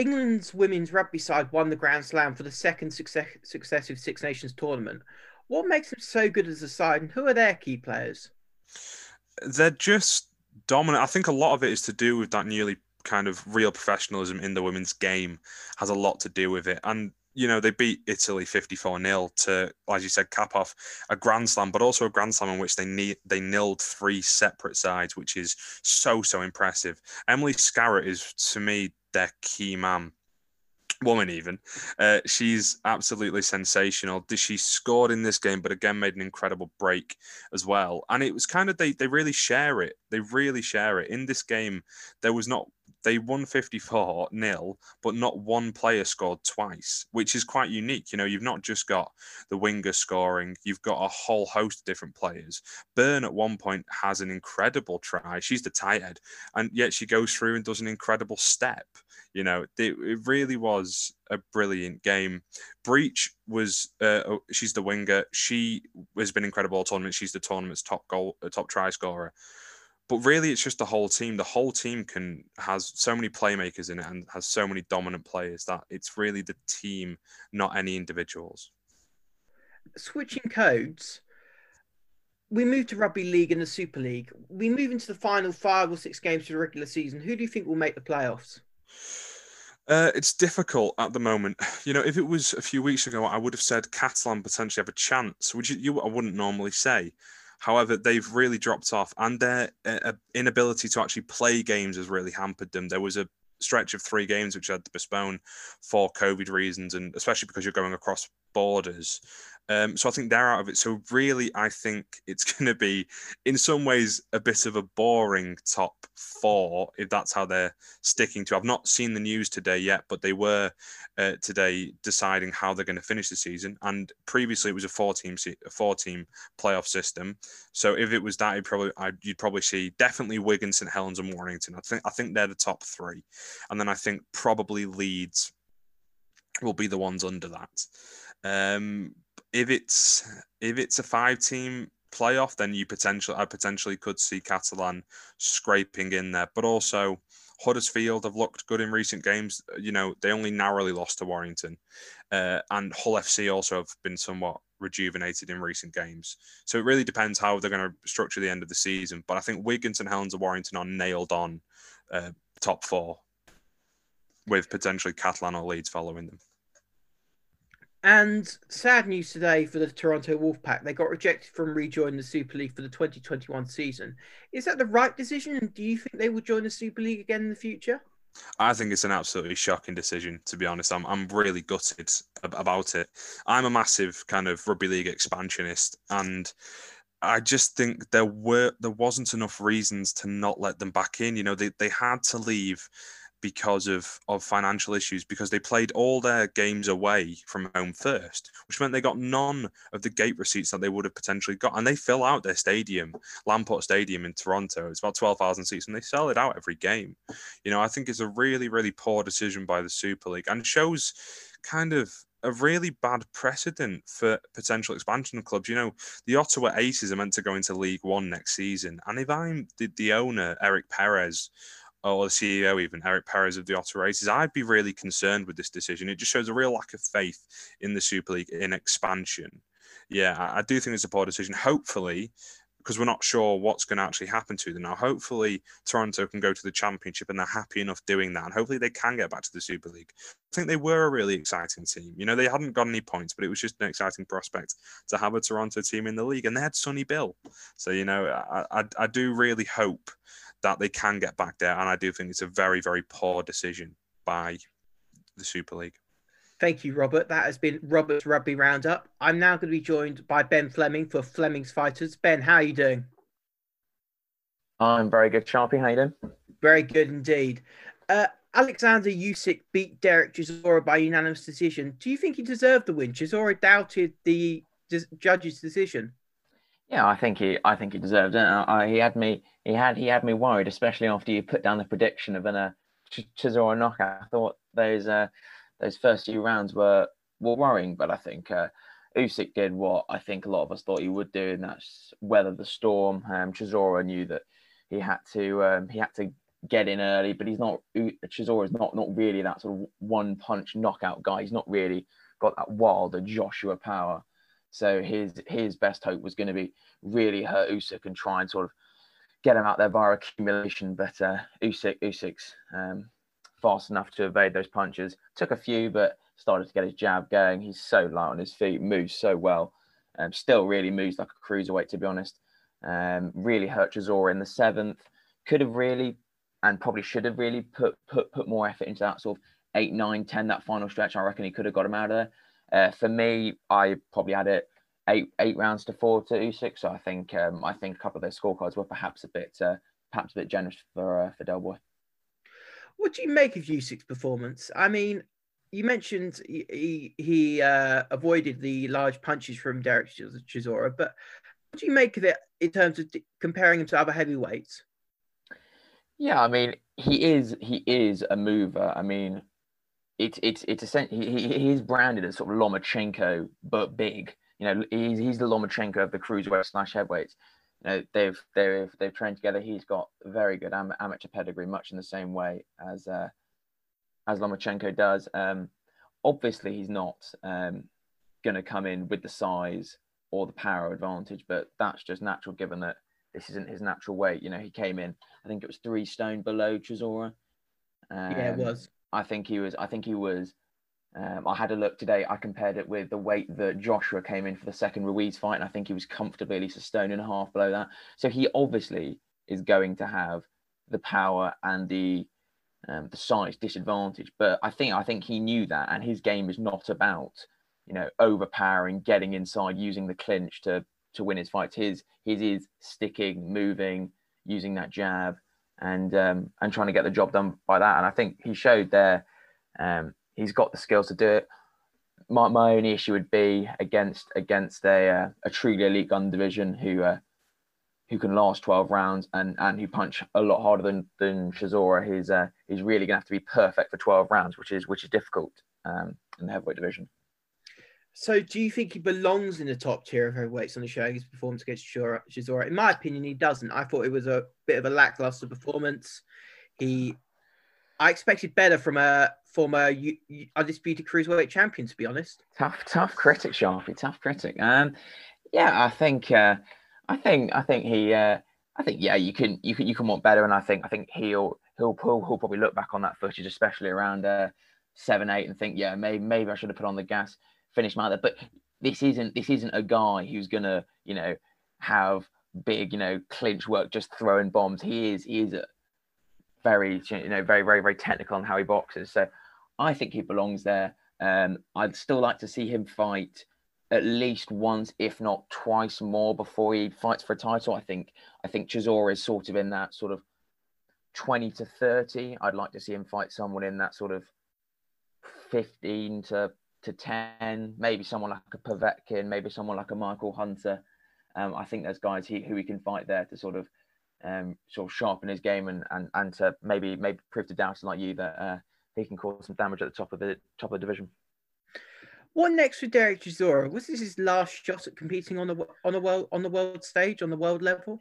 England's women's rugby side won the Grand Slam for the second success- successive Six Nations tournament. What makes them so good as a side, and who are their key players? They're just dominant. I think a lot of it is to do with that newly kind of real professionalism in the women's game has a lot to do with it. And you know, they beat Italy 54 0 to, as you said, cap off a Grand Slam, but also a Grand Slam in which they need, they nilled three separate sides, which is so, so impressive. Emily Scarratt is, to me, their key man woman even. Uh, she's absolutely sensational. She scored in this game but again made an incredible break as well. And it was kind of they they really share it. They really share it. In this game there was not they won 54 nil but not one player scored twice which is quite unique you know you've not just got the winger scoring you've got a whole host of different players Bern at one point has an incredible try she's the tight head and yet she goes through and does an incredible step you know, it, it really was a brilliant game. Breach was uh, oh, she's the winger. She has been incredible all tournament. She's the tournament's top goal, uh, top try scorer. But really, it's just the whole team. The whole team can has so many playmakers in it and has so many dominant players that it's really the team, not any individuals. Switching codes, we move to rugby league and the Super League. We move into the final five or six games of the regular season. Who do you think will make the playoffs? Uh, it's difficult at the moment. You know, if it was a few weeks ago, I would have said Catalan potentially have a chance, which you I wouldn't normally say. However, they've really dropped off, and their uh, inability to actually play games has really hampered them. There was a stretch of three games which had to postpone for COVID reasons, and especially because you're going across borders. Um, so I think they're out of it. So really, I think it's going to be, in some ways, a bit of a boring top four if that's how they're sticking to. I've not seen the news today yet, but they were uh, today deciding how they're going to finish the season. And previously, it was a four-team a four-team playoff system. So if it was that, you'd probably I'd, you'd probably see definitely Wigan, St Helens, and Warrington. I think I think they're the top three, and then I think probably Leeds will be the ones under that. Um, if it's if it's a five team playoff, then you potentially I potentially could see Catalan scraping in there. But also Huddersfield have looked good in recent games. You know, they only narrowly lost to Warrington. Uh, and Hull FC also have been somewhat rejuvenated in recent games. So it really depends how they're going to structure the end of the season. But I think Wigan, St Helens and Warrington are nailed on uh, top four with potentially Catalan or Leeds following them. And sad news today for the Toronto Wolfpack. They got rejected from rejoining the Super League for the 2021 season. Is that the right decision? And do you think they will join the Super League again in the future? I think it's an absolutely shocking decision, to be honest. I'm, I'm really gutted about it. I'm a massive kind of rugby league expansionist, and I just think there were there wasn't enough reasons to not let them back in. You know, they, they had to leave because of of financial issues because they played all their games away from home first which meant they got none of the gate receipts that they would have potentially got and they fill out their stadium lamport stadium in toronto it's about 12,000 seats and they sell it out every game you know i think it's a really really poor decision by the super league and shows kind of a really bad precedent for potential expansion of clubs. You know, the Ottawa Aces are meant to go into League One next season, and if I'm the, the owner, Eric Perez, Oh, or the CEO, even Eric Perez of the Ottawa Aces, I'd be really concerned with this decision. It just shows a real lack of faith in the Super League in expansion. Yeah, I, I do think it's a poor decision. Hopefully, because we're not sure what's going to actually happen to them now. Hopefully, Toronto can go to the championship and they're happy enough doing that. And hopefully, they can get back to the Super League. I think they were a really exciting team. You know, they hadn't got any points, but it was just an exciting prospect to have a Toronto team in the league. And they had Sonny Bill. So, you know, I, I, I do really hope that they can get back there. And I do think it's a very, very poor decision by the Super League. Thank you, Robert. That has been Robert's Rugby Roundup. I'm now going to be joined by Ben Fleming for Fleming's Fighters. Ben, how are you doing? I'm very good, Sharpie. How you doing? Very good indeed. Uh, Alexander Usyk beat Derek Chisora by unanimous decision. Do you think he deserved the win? Chisora doubted the judge's decision. Yeah, I think he, I think he deserved it. I, he had me, he had, he had me worried, especially after you put down the prediction of an uh, Ch- Chisora knockout. I thought those, uh, those first few rounds were were worrying, but I think uh, Usyk did what I think a lot of us thought he would do, and that's weather the storm. Um, Chisora knew that he had to, um, he had to get in early, but he's not. Chisora is not not really that sort of one punch knockout guy. He's not really got that wilder Joshua power. So his his best hope was going to be really hurt Usyk and try and sort of get him out there via accumulation. But uh, Usyk Usyk's um, fast enough to evade those punches. Took a few, but started to get his jab going. He's so light on his feet, moves so well. Um, still really moves like a cruiserweight, to be honest. Um, really hurt Chisora in the seventh. Could have really and probably should have really put put put more effort into that sort of eight, nine, ten, that final stretch. I reckon he could have got him out of there. Uh, for me, I probably had it eight eight rounds to four to Usyk. So I think um, I think a couple of those scorecards were perhaps a bit uh, perhaps a bit generous for uh, for Del Boy. What do you make of Usyk's performance? I mean, you mentioned he he uh, avoided the large punches from Derek Chisora, but what do you make of it in terms of comparing him to other heavyweights? Yeah, I mean, he is he is a mover. I mean, it's it's it's essentially he, he's branded as sort of Lomachenko, but big. You know, he's he's the Lomachenko of the cruiserweight slash heavyweights. You know, they've they've they've trained together. He's got very good am- amateur pedigree, much in the same way as uh, as Lomachenko does. Um, obviously, he's not um, going to come in with the size or the power advantage, but that's just natural given that this isn't his natural weight. You know, he came in I think it was three stone below Chisora. Um, yeah, it was. I think he was. I think he was. Um, I had a look today. I compared it with the weight that Joshua came in for the second Ruiz fight, and I think he was comfortably at least a stone and a half below that. So he obviously is going to have the power and the um, the size disadvantage. But I think I think he knew that, and his game is not about you know overpowering, getting inside, using the clinch to to win his fights. His his is sticking, moving, using that jab and um, and trying to get the job done by that. And I think he showed there um, he's got the skills to do it. My, my only issue would be against against a uh, a truly elite gun division who uh, who can last 12 rounds and and who punch a lot harder than than Chisora. He's uh, he's really gonna have to be perfect for 12 rounds, which is which is difficult um, in the heavyweight division. So, do you think he belongs in the top tier of heavyweights on the show? His performance against Chisora, in my opinion, he doesn't. I thought it was a bit of a lackluster performance. He, I expected better from a former undisputed cruiserweight champion, to be honest. Tough, tough critic, Sharpie. Tough critic. Um, yeah, I think, uh, I think, I think he, uh, I think, yeah, you can, you can, you can want better, and I think, I think he'll, he'll, he'll, he'll probably look back on that footage, especially around uh, seven, eight, and think, yeah, maybe, maybe I should have put on the gas finish my other, But this isn't this isn't a guy who's gonna you know have big you know clinch work just throwing bombs. He is he is a very you know very very very technical on how he boxes. So I think he belongs there. Um, I'd still like to see him fight at least once, if not twice more, before he fights for a title. I think I think Chisora is sort of in that sort of twenty to thirty. I'd like to see him fight someone in that sort of fifteen to to 10, maybe someone like a Povetkin, maybe someone like a Michael Hunter. Um, I think there's guys he, who he can fight there to sort of um, sort of sharpen his game and, and, and to maybe maybe prove to doubters like you that uh, he can cause some damage at the top of the top of the division. What next for Derek Chisora? Was this his last shot at competing on the on the world on the world stage on the world level?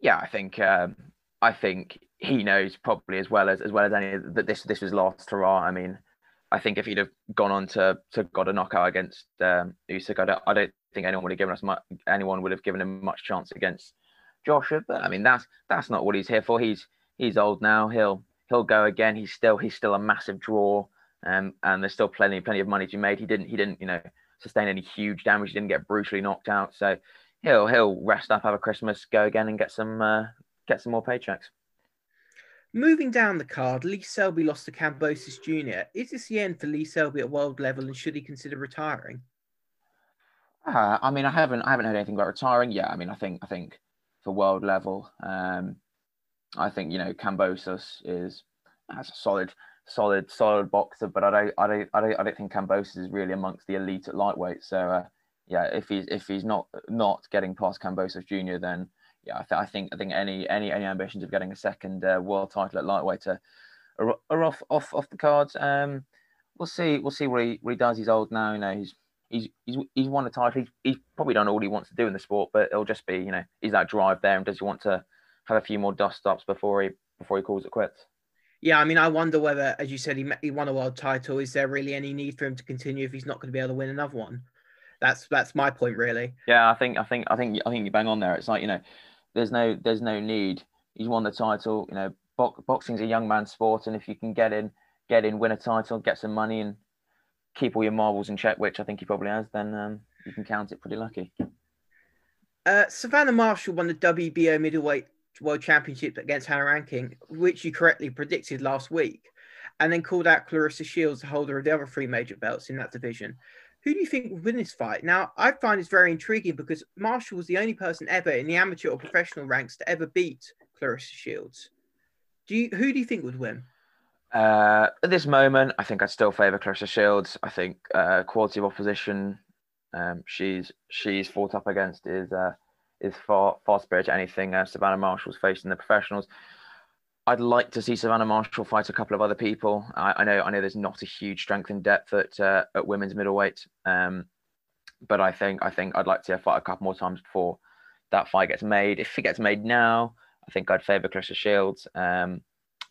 Yeah, I think um, I think he knows probably as well as as well as any that this this was last hurrah. I mean, I think if he'd have gone on to to got a knockout against um, Usyk, I don't, I don't think anyone would have given us much. Anyone would have given him much chance against Joshua. But I mean, that's that's not what he's here for. He's he's old now. He'll he'll go again. He's still he's still a massive draw, um, and there's still plenty plenty of money to be made. He didn't he didn't you know sustain any huge damage. He didn't get brutally knocked out. So he'll he'll rest up, have a Christmas, go again, and get some uh, get some more paychecks. Moving down the card, Lee Selby lost to Kambosos Jr. Is this the end for Lee Selby at world level, and should he consider retiring? Uh, I mean, I haven't, I haven't heard anything about retiring. Yeah, I mean, I think, I think for world level, um, I think you know Kambosos is has a solid, solid, solid boxer, but I don't, I don't, I don't, I don't think Kambosos is really amongst the elite at lightweight. So uh, yeah, if he's if he's not not getting past Kambosos Junior, then yeah, I, th- I think I think any any any ambitions of getting a second uh, world title at lightweight are, are, are off off off the cards. Um, we'll see we'll see what he what he does. He's old now, you know. He's he's he's he's won a title. He's, he's probably done all he wants to do in the sport, but it'll just be you know is that drive there, and does he want to have a few more dust ups before he before he calls it quits? Yeah, I mean, I wonder whether, as you said, he he won a world title. Is there really any need for him to continue if he's not going to be able to win another one? That's that's my point, really. Yeah, I think I think I think I think you bang on there. It's like you know, there's no there's no need. He's won the title. You know, bo- boxing's a young man's sport, and if you can get in, get in, win a title, get some money, and keep all your marbles in check, which I think he probably has, then um, you can count it pretty lucky. Uh, Savannah Marshall won the WBO middleweight world championship against Hannah Rankin, which you correctly predicted last week, and then called out Claressa Shields, the holder of the other three major belts in that division. Who do you think will win this fight? Now, I find this very intriguing because Marshall was the only person ever in the amateur or professional ranks to ever beat Claressa Shields. Do you, who do you think would win? Uh, at this moment, I think I'd still favour Claressa Shields. I think uh, quality of opposition um, she's she's fought up against is uh, is far far superior to anything uh, Savannah Marshall's faced in the professionals. I'd like to see Savannah Marshall fight a couple of other people. I, I know I know there's not a huge strength and depth at uh, at women's middleweight, um, but I think I think I'd like to see her fight a couple more times before that fight gets made. If it gets made now, I think I'd favour Claressa Shields. Um,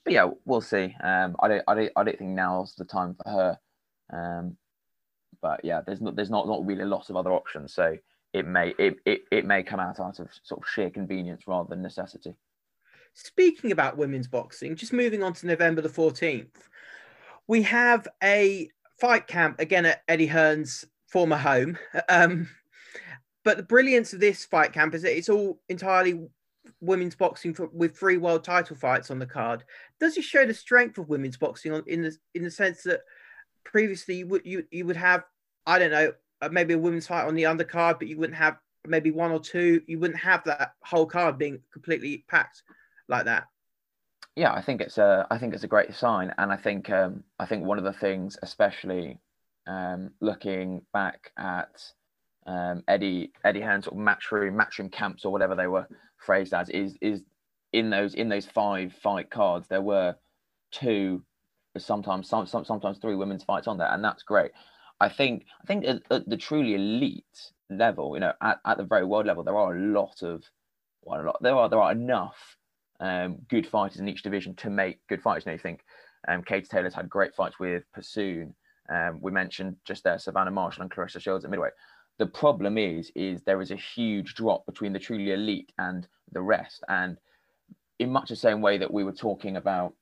but yeah, we'll see. Um, I don't I don't I don't think now's the time for her. Um, but yeah, there's not there's not not really a lot of other options. So it may it, it, it may come out out of sort of sheer convenience rather than necessity. Speaking about women's boxing, just moving on to November the 14th, we have a fight camp again at Eddie Hearn's former home. Um, but the brilliance of this fight camp is that it's all entirely women's boxing for, with three world title fights on the card. Does it show the strength of women's boxing on, in the in the sense that previously you would you, you would have I don't know uh, maybe a women's fight on the undercard, but you wouldn't have maybe one or two. You wouldn't have that whole card being completely packed like that. Yeah, I think it's a I think it's a great sign, and I think um, I think one of the things, especially um, looking back at um, Eddie Eddie Hearn's sort of matchroom matchroom camps or whatever they were phrased as, is is in those in those five fight cards there were two, sometimes some, sometimes three women's fights on there, and that's great. I think I think at, at, the truly elite level, you know, at, at the very world level, there are a lot of well, a lot there are there are enough um, good fighters in each division to make good fights. You know, you think um, Katie Taylor's had great fights with Persoon. Um, we mentioned just there Savannah Marshall and Claressa Shields at midway. The problem is, is there is a huge drop between the truly elite and the rest. And in much the same way that we were talking about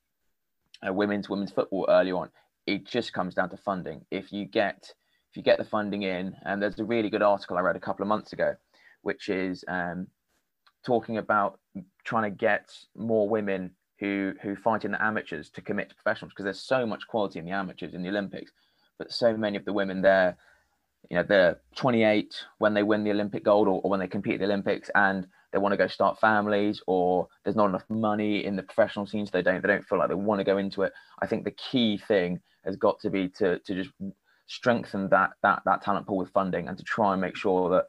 uh, women's women's football early on, it just comes down to funding. If you get if you get the funding in, and there's a really good article I read a couple of months ago, which is um, talking about trying to get more women who who fight in the amateurs to commit to professionals because there's so much quality in the amateurs in the Olympics, but so many of the women there, you know, they're 28 when they win the Olympic gold or, or when they compete at the Olympics, and they want to go start families or there's not enough money in the professional scene so they don't they don't feel like they want to go into it. I think the key thing has got to be to to just strengthen that that that talent pool with funding and to try and make sure that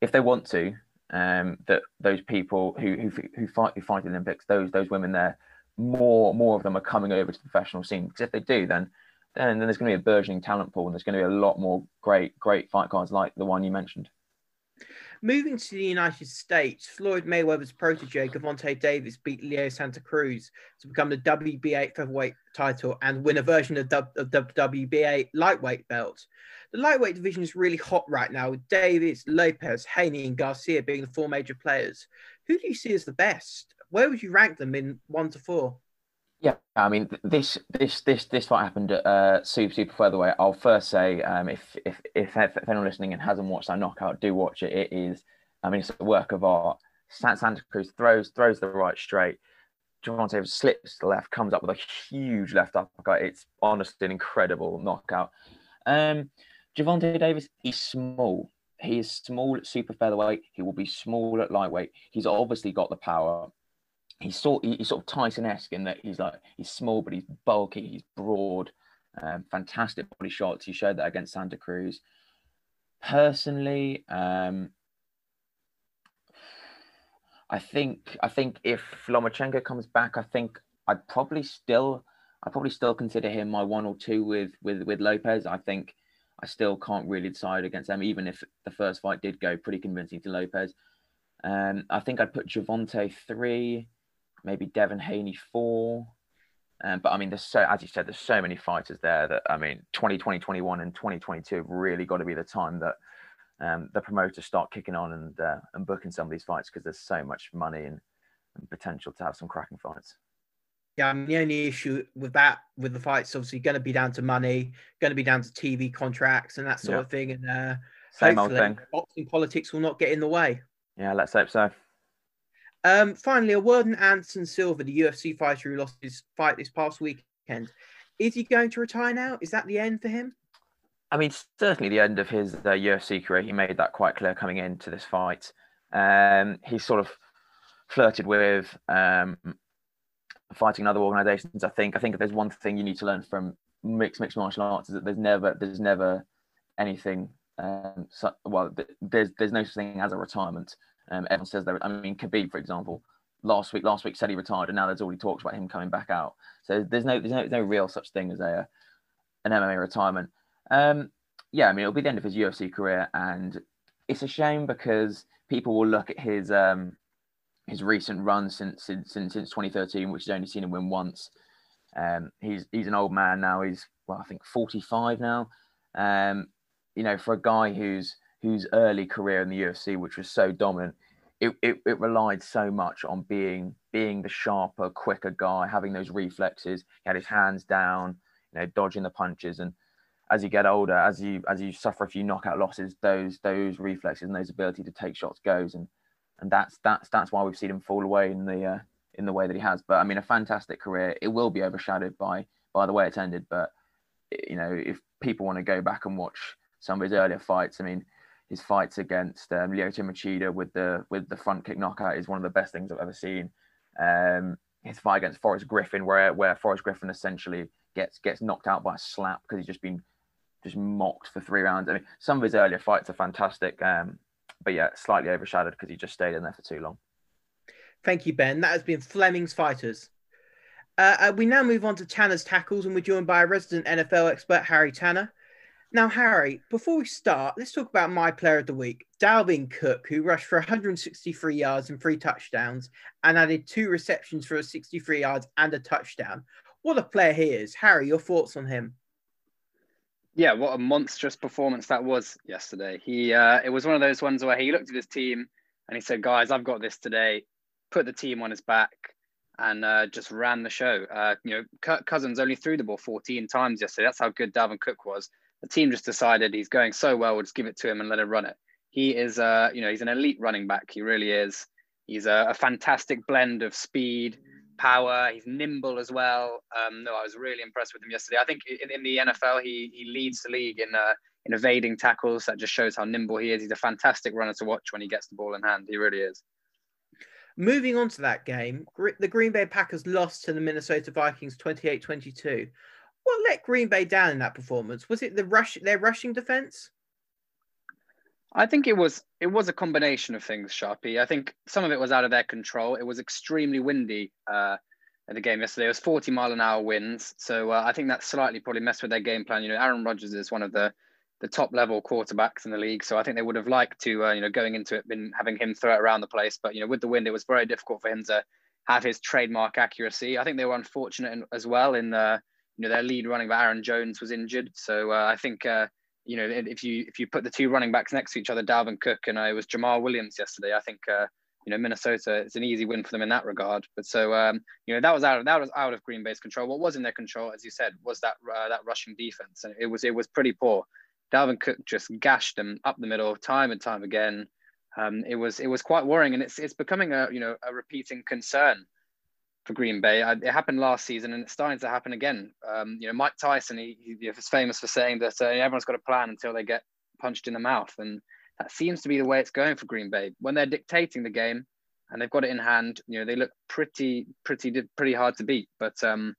if they want to um, that those people who, who who fight who fight the Olympics, those those women there, more more of them are coming over to the professional scene. Because if they do, then then, then there's going to be a burgeoning talent pool, and there's going to be a lot more great great fight cards like the one you mentioned. Moving to the United States, Floyd Mayweather's protege, Gervonta Davis, beat Leo Santa Cruz to become the WBA featherweight title and win a version of the WBA lightweight belt. The lightweight division is really hot right now with Davis, Lopez, Haney, and Garcia being the four major players. Who do you see as the best? Where would you rank them in one to four? Yeah, I mean this this this this fight happened at uh, super super featherweight. I'll first say um, if, if if if anyone listening and hasn't watched that knockout, do watch it. It is, I mean, it's a work of art. Santa Cruz throws throws the right straight. Gervonta slips to the left, comes up with a huge left uppercut. It's honestly an incredible knockout. Um, Gervonta Davis, he's small. He is small at super featherweight. He will be small at lightweight. He's obviously got the power he's sort he's sort of Tyson-esque in that he's like he's small but he's bulky, he's broad, um, fantastic body shots. He showed that against Santa Cruz. Personally, um, I think I think if Lomachenko comes back, I think I'd probably still I probably still consider him my one or two with with with Lopez. I think I still can't really decide against them, even if the first fight did go pretty convincing to Lopez. Um, I think I'd put Gervonta three, maybe Devin Haney four. Um, but I mean, there's so, as you said, there's so many fighters there that I mean, 2020, 21, and 2022 have really got to be the time that um, the promoters start kicking on and uh, and booking some of these fights because there's so much money and, and, potential to have some cracking fights. Yeah, I mean, the only issue with that, with the fights, obviously going to be down to money, going to be down to TV contracts and that sort yeah. of thing. And uh, same old thing. Boxing politics will not get in the way. Yeah, let's hope so. Um, finally, a word on Anderson Silva, the UFC fighter who lost his fight this past weekend. Is he going to retire now? Is that the end for him? I mean, certainly the end of his uh, UFC career. He made that quite clear coming into this fight. Um, he sort of flirted with um, fighting in other organisations. I think. I think if there's one thing you need to learn from mixed mixed martial arts is that there's never there's never anything. Um, so, well, there's there's no such thing as a retirement. Um, everyone says there. I mean, Khabib, for example, last week last week said he retired, and now there's already talks about him coming back out. So there's no there's no, no real such thing as a an MMA retirement. Um, yeah, I mean, it'll be the end of his UFC career, and it's a shame because people will look at his um, his recent run since since since 2013, which has only seen him win once. Um, he's he's an old man now. He's well, I think 45 now. Um, you know, for a guy who's whose early career in the UFC, which was so dominant, it, it, it relied so much on being being the sharper, quicker guy, having those reflexes. He had his hands down, you know, dodging the punches, and as you get older, as you as you suffer a few knockout losses, those those reflexes and those ability to take shots goes, and and that's that's that's why we've seen him fall away in the uh, in the way that he has. But I mean, a fantastic career. It will be overshadowed by by the way it's ended. But you know, if people want to go back and watch some of his earlier fights, I mean, his fights against um, Lyoto Machida with the with the front kick knockout is one of the best things I've ever seen. Um, his fight against Forrest Griffin, where where Forrest Griffin essentially gets gets knocked out by a slap because he's just been just mocked for three rounds. I mean, some of his earlier fights are fantastic, um, but yeah, slightly overshadowed because he just stayed in there for too long. Thank you, Ben. That has been Fleming's Fighters. Uh, uh, we now move on to Tanner's Tackles, and we're joined by a resident NFL expert, Harry Tanner. Now, Harry, before we start, let's talk about my player of the week, Dalvin Cook, who rushed for 163 yards and three touchdowns and added two receptions for 63 yards and a touchdown. What a player he is. Harry, your thoughts on him? yeah, what a monstrous performance that was yesterday. He uh, it was one of those ones where he looked at his team and he said, "Guys, I've got this today." Put the team on his back and uh, just ran the show. Uh, you know, Kirk Cousins only threw the ball 14 times yesterday. That's how good Dalvin Cook was. The team just decided he's going so well, we'll just give it to him and let him run it. He is, uh, you know, he's an elite running back. He really is. He's a, a fantastic blend of speed, power. He's nimble as well. Um, no, I was really impressed with him yesterday. I think in, in the NFL, he he leads the league in uh, in evading tackles. That just shows how nimble he is. He's a fantastic runner to watch when he gets the ball in hand. He really is. Moving on to that game, the Green Bay Packers lost to the Minnesota Vikings 28-22. What let Green Bay down in that performance? Was it the rush their rushing defense? I think it was it was a combination of things, Sharpie. I think some of it was out of their control. It was extremely windy uh, at the game yesterday. It was 40 mile an hour winds, so uh, I think that slightly probably messed with their game plan. You know, Aaron Rodgers is one of the the top level quarterbacks in the league, so I think they would have liked to, uh, you know, going into it, been having him throw it around the place. But you know, with the wind, it was very difficult for him to have his trademark accuracy. I think they were unfortunate in, as well in the, you know, their lead running back Aaron Jones was injured, so uh, I think uh, you know, if you if you put the two running backs next to each other, Dalvin Cook and uh, it was Jamaal Williams yesterday. I think uh, you know Minnesota it's an easy win for them in that regard. But so um, you know that was out of that was out of Green Bay's control. What was in their control, as you said, was that uh, that rushing defense, and it was it was pretty poor. Dalvin Cook just gashed them up the middle time and time again. Um, it was it was quite worrying, and it's it's becoming a you know a repeating concern for Green Bay. It happened last season, and it's starting to happen again. Um, you know, Mike Tyson, he, he is famous for saying that uh, everyone's got a plan until they get punched in the mouth, and that seems to be the way it's going for Green Bay. When they're dictating the game, and they've got it in hand. You know, they look pretty, pretty, pretty hard to beat. But um,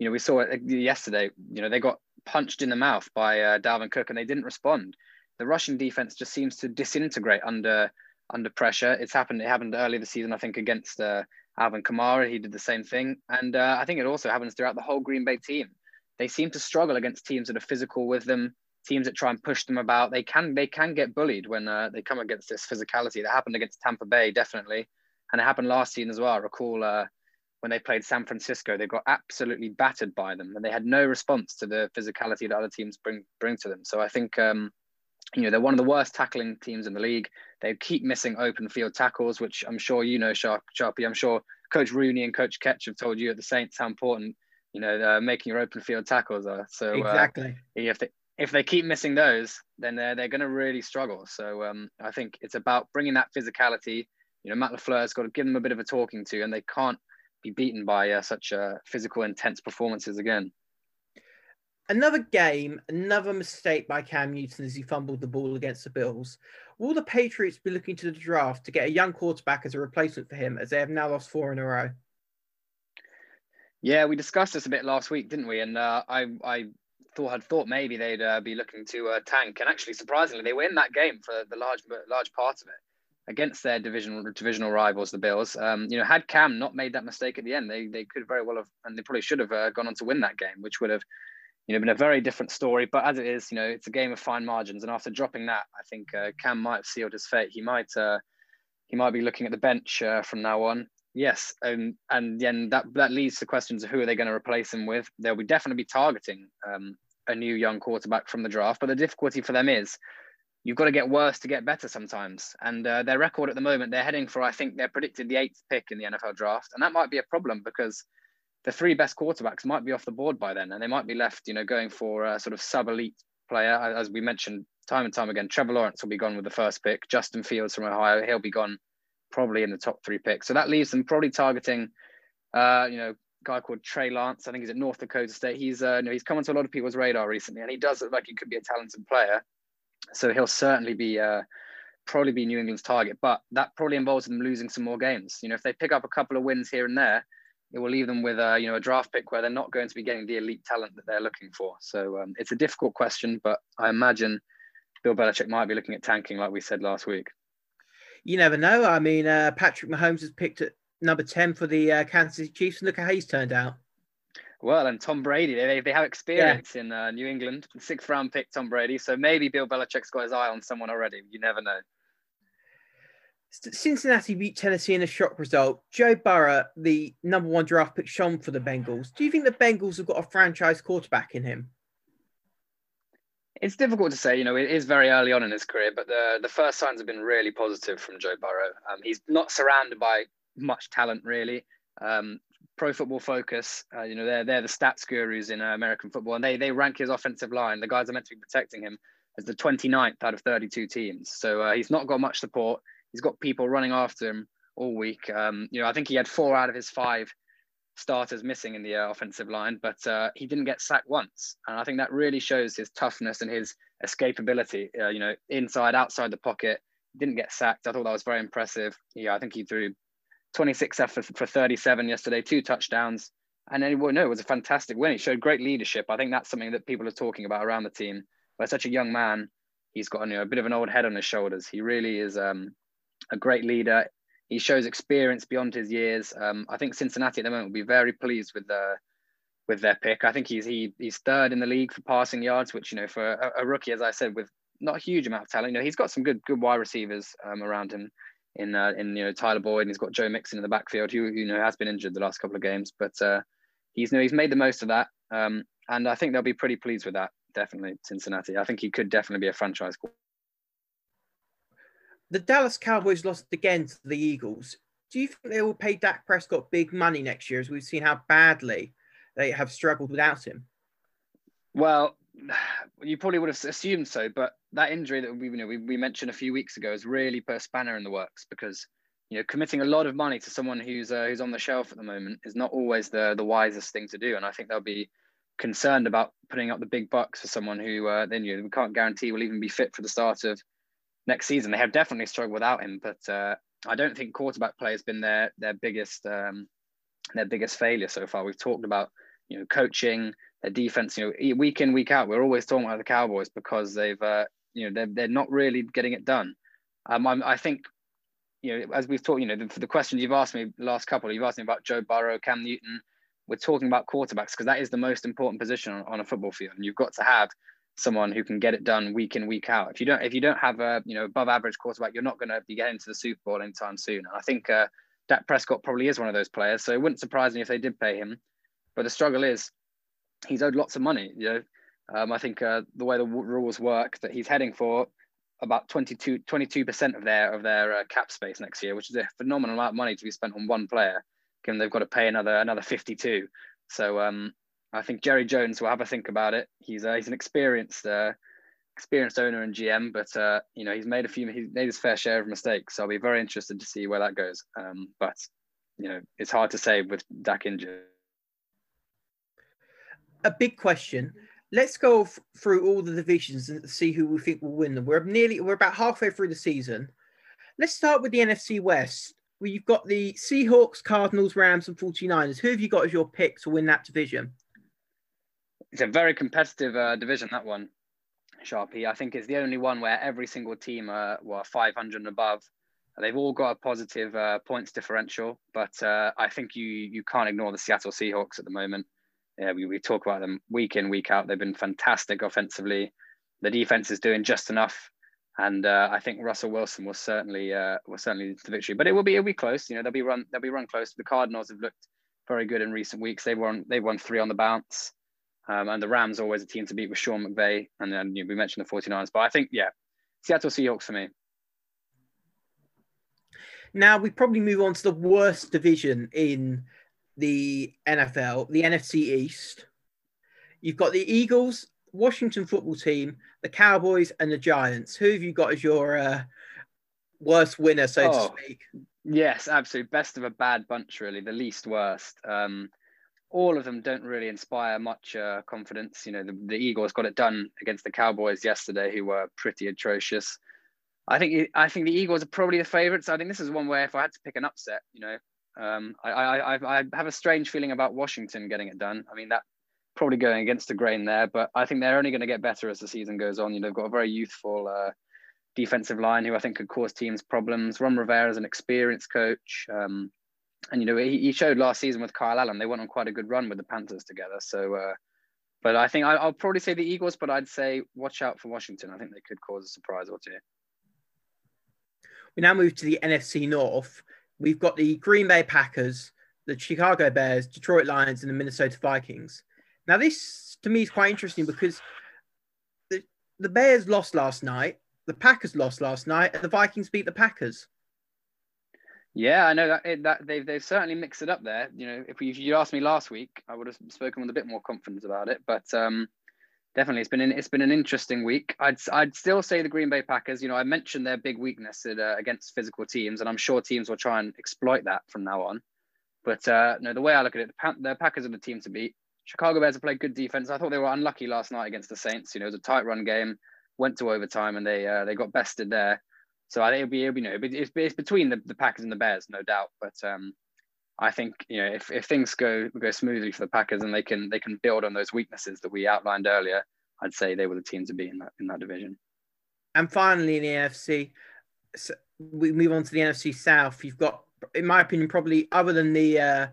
you know, we saw it yesterday. You know, they got punched in the mouth by uh, Dalvin Cook, and they didn't respond. The rushing defense just seems to disintegrate under under pressure. It's happened. It happened early the season, I think, against uh, Alvin Kamara. He did the same thing, and uh, I think it also happens throughout the whole Green Bay team. They seem to struggle against teams that are physical with them, teams that try and push them about. They can they can get bullied when uh, they come against this physicality. That happened against Tampa Bay, definitely, and it happened last season as well. I recall uh, when they played San Francisco, they got absolutely battered by them, and they had no response to the physicality that other teams bring bring to them. So I think um, you know they're one of the worst tackling teams in the league. They keep missing open field tackles, which I'm sure you know, Sharp, Sharpie. I'm sure Coach Rooney and Coach Ketch have told you at the Saints how important you know uh, making your open field tackles are. So uh, exactly, if they if they keep missing those, then they're they're going to really struggle. So um, I think it's about bringing that physicality. You know, Matt LaFleur's got to give them a bit of a talking to, and they can't be beaten by uh, such uh, physical, intense performances again. Another game, another mistake by Cam Newton as he fumbled the ball against the Bills. Will the Patriots be looking to the draft to get a young quarterback as a replacement for him, as they have now lost four in a row? Yeah, we discussed this a bit last week, didn't we? And uh, I, I thought had thought maybe they'd uh, be looking to uh, tank, and actually, surprisingly, they were in that game for the large large part of it against their divisional divisional rivals, the Bills. Um, you know, had Cam not made that mistake at the end, they they could very well have, and they probably should have uh, gone on to win that game, which would have, you know, been a very different story. But as it is, you know, it's a game of fine margins, and after dropping that, I think uh, Cam might have sealed his fate. He might uh, he might be looking at the bench uh, from now on. Yes, and and then that that leads to questions of who are they going to replace him with. They'll be definitely be targeting um, a new young quarterback from the draft, but the difficulty for them is you've got to get worse to get better sometimes. And uh, their record at the moment, they're heading for, I think they're predicted the eighth pick in the NFL draft. And that might be a problem because the three best quarterbacks might be off the board by then. And they might be left, you know, going for a sort of sub elite player. As we mentioned time and time again, Trevor Lawrence will be gone with the first pick. Justin Fields from Ohio, he'll be gone probably in the top three picks. So that leaves them probably targeting, uh, you know, guy called Trey Lance. I think he's at North Dakota State. He's uh, you know, he's come onto a lot of people's radar recently, and he does look like he could be a talented player. So he'll certainly be uh, probably be New England's target, but that probably involves them losing some more games. You know, if they pick up a couple of wins here and there, it will leave them with a you know a draft pick where they're not going to be getting the elite talent that they're looking for. So um, it's a difficult question, but I imagine Bill Belichick might be looking at tanking, like we said last week. You never know. I mean, uh, Patrick Mahomes has picked at number ten for the uh, Kansas City Chiefs, and look how he's turned out. Well, and Tom Brady, they, they have experience yeah. in uh, New England. Sixth round pick, Tom Brady. So maybe Bill Belichick's got his eye on someone already. You never know. Cincinnati beat Tennessee in a shock result. Joe Burrow, the number one draft pick, shone for the Bengals. Do you think the Bengals have got a franchise quarterback in him? It's difficult to say. You know, it is very early on in his career, but the the first signs have been really positive from Joe Burrow. Um, he's not surrounded by much talent, really. Um, Pro Football Focus, uh, you know, they're they're the stats gurus in uh, American football, and they they rank his offensive line. The guys are meant to be protecting him as the 29th out of 32 teams. So uh, he's not got much support. He's got people running after him all week. Um, you know, I think he had four out of his five starters missing in the uh, offensive line, but uh, he didn't get sacked once, and I think that really shows his toughness and his escapability. Uh, you know, inside, outside the pocket, didn't get sacked. I thought that was very impressive. Yeah, I think he threw 26 for, for 37 yesterday, two touchdowns. And then, no, it was a fantastic win. He showed great leadership. I think that's something that people are talking about around the team. Where such a young man, he's got you know, a bit of an old head on his shoulders. He really is um, a great leader. He shows experience beyond his years. Um, I think Cincinnati at the moment will be very pleased with the with their pick. I think he's he, he's third in the league for passing yards, which you know for a, a rookie, as I said, with not a huge amount of talent. You know, he's got some good good wide receivers um, around him in uh, in you know Tyler Boyd, and he's got Joe Mixon in the backfield, who you know has been injured the last couple of games, but uh, he's you know he's made the most of that, um, and I think they'll be pretty pleased with that. Definitely, Cincinnati. I think he could definitely be a franchise. The Dallas Cowboys lost again to the Eagles. Do you think they will pay Dak Prescott big money next year, as we've seen how badly they have struggled without him? Well, you probably would have assumed so, but that injury that we, you know, we, we mentioned a few weeks ago has really put a spanner in the works because you know committing a lot of money to someone who's uh, who's on the shelf at the moment is not always the the wisest thing to do, and I think they'll be concerned about putting up the big bucks for someone who uh, then you know, we can't guarantee will even be fit for the start of next season. They have definitely struggled without him, but uh, I don't think quarterback play has been their their biggest um, their biggest failure so far. We've talked about you know coaching, their defense. You know, week in week out, we're always talking about the Cowboys because they've uh, you know they're they're not really getting it done. Um, I think you know as we've talked, you know, the, the questions you've asked me last couple, you've asked me about Joe Burrow, Cam Newton. We're talking about quarterbacks because that is the most important position on, on a football field, and you've got to have someone who can get it done week in week out. If you don't if you don't have a you know above average quarterback, you're not going to be getting to the Super Bowl anytime soon. And I think uh, Dak Prescott probably is one of those players. So it wouldn't surprise me if they did pay him. But the struggle is he's owed lots of money. You know, um, I think uh, the way the rules work that he's heading for about 22 percent of their of their uh, cap space next year, which is a phenomenal amount of money to be spent on one player. Given they've got to pay another another 52. So um, I think Jerry Jones will have a think about it. He's uh, he's an experienced uh, experienced owner and GM, but uh, you know he's made a few he's made his fair share of mistakes. So I'll be very interested to see where that goes. Um, but you know it's hard to say with Dak injured. A big question. Let's go f- through all the divisions and see who we think will win them. We're nearly we're about halfway through the season. Let's start with the NFC West. You've got the Seahawks, Cardinals, Rams, and 49ers. Who have you got as your pick to win that division? It's a very competitive uh, division that one sharpie i think it's the only one where every single team are well, 500 and above they've all got a positive uh, points differential but uh, i think you you can't ignore the seattle seahawks at the moment yeah we, we talk about them week in week out they've been fantastic offensively the defense is doing just enough and uh, I think Russell Wilson will certainly uh, will certainly the victory, but it will be it'll be close. You know, they'll be run they'll be run close. The Cardinals have looked very good in recent weeks. They won they won three on the bounce. Um, and the Rams are always a team to beat with Sean McVay. And then you know, we mentioned the 49ers. But I think, yeah, Seattle Seahawks for me. Now we probably move on to the worst division in the NFL, the NFC East. You've got the Eagles, Washington football team, the Cowboys, and the Giants. Who have you got as your uh, worst winner, so oh, to speak? Yes, absolutely. Best of a bad bunch, really. The least worst. Um, all of them don't really inspire much uh, confidence. You know, the, the, Eagles got it done against the Cowboys yesterday, who were pretty atrocious. I think I think the Eagles are probably the favourites. I think this is one where if I had to pick an upset, you know, um, I, I, I have a strange feeling about Washington getting it done. I mean, that probably going against the grain there, but I think they're only going to get better as the season goes on. You know, they've got a very youthful uh, defensive line who I think could cause teams problems. Ron Rivera is an experienced coach. Um, and you know he, he showed last season with Kyle Allen they went on quite a good run with the Panthers together. So, uh, but I think I, will probably say the Eagles, but I'd say watch out for Washington. I think they could cause a surprise or two. We now move to the NFC North. We've got the Green Bay Packers, the Chicago Bears, Detroit Lions, and the Minnesota Vikings. Now, this to me is quite interesting because the, the Bears lost last night, the Packers lost last night, and the Vikings beat the Packers. Yeah, I know that, that they've they've certainly mixed it up there. You know, if, you asked me last week, I would have spoken with a bit more confidence about it. But um, definitely, it's been an, it's been an interesting week. I'd I'd still say the Green Bay Packers. You know, I mentioned their big weakness at, uh, against physical teams, and I'm sure teams will try and exploit that from now on. But uh, no, the way I look at it, the, Pan- the Packers are the team to beat. Chicago Bears have played good defense. I thought they were unlucky last night against the Saints. You know, it was a tight run game, went to overtime, and they uh, they got bested there. So it'll be, it'll be you know, it's, it's between the, the Packers and the Bears, no doubt. But um, I think you know if, if things go go smoothly for the Packers and they can they can build on those weaknesses that we outlined earlier, I'd say they were the team to be in that in that division. And finally, in the NFC, so we move on to the NFC South. You've got, in my opinion, probably other than the uh,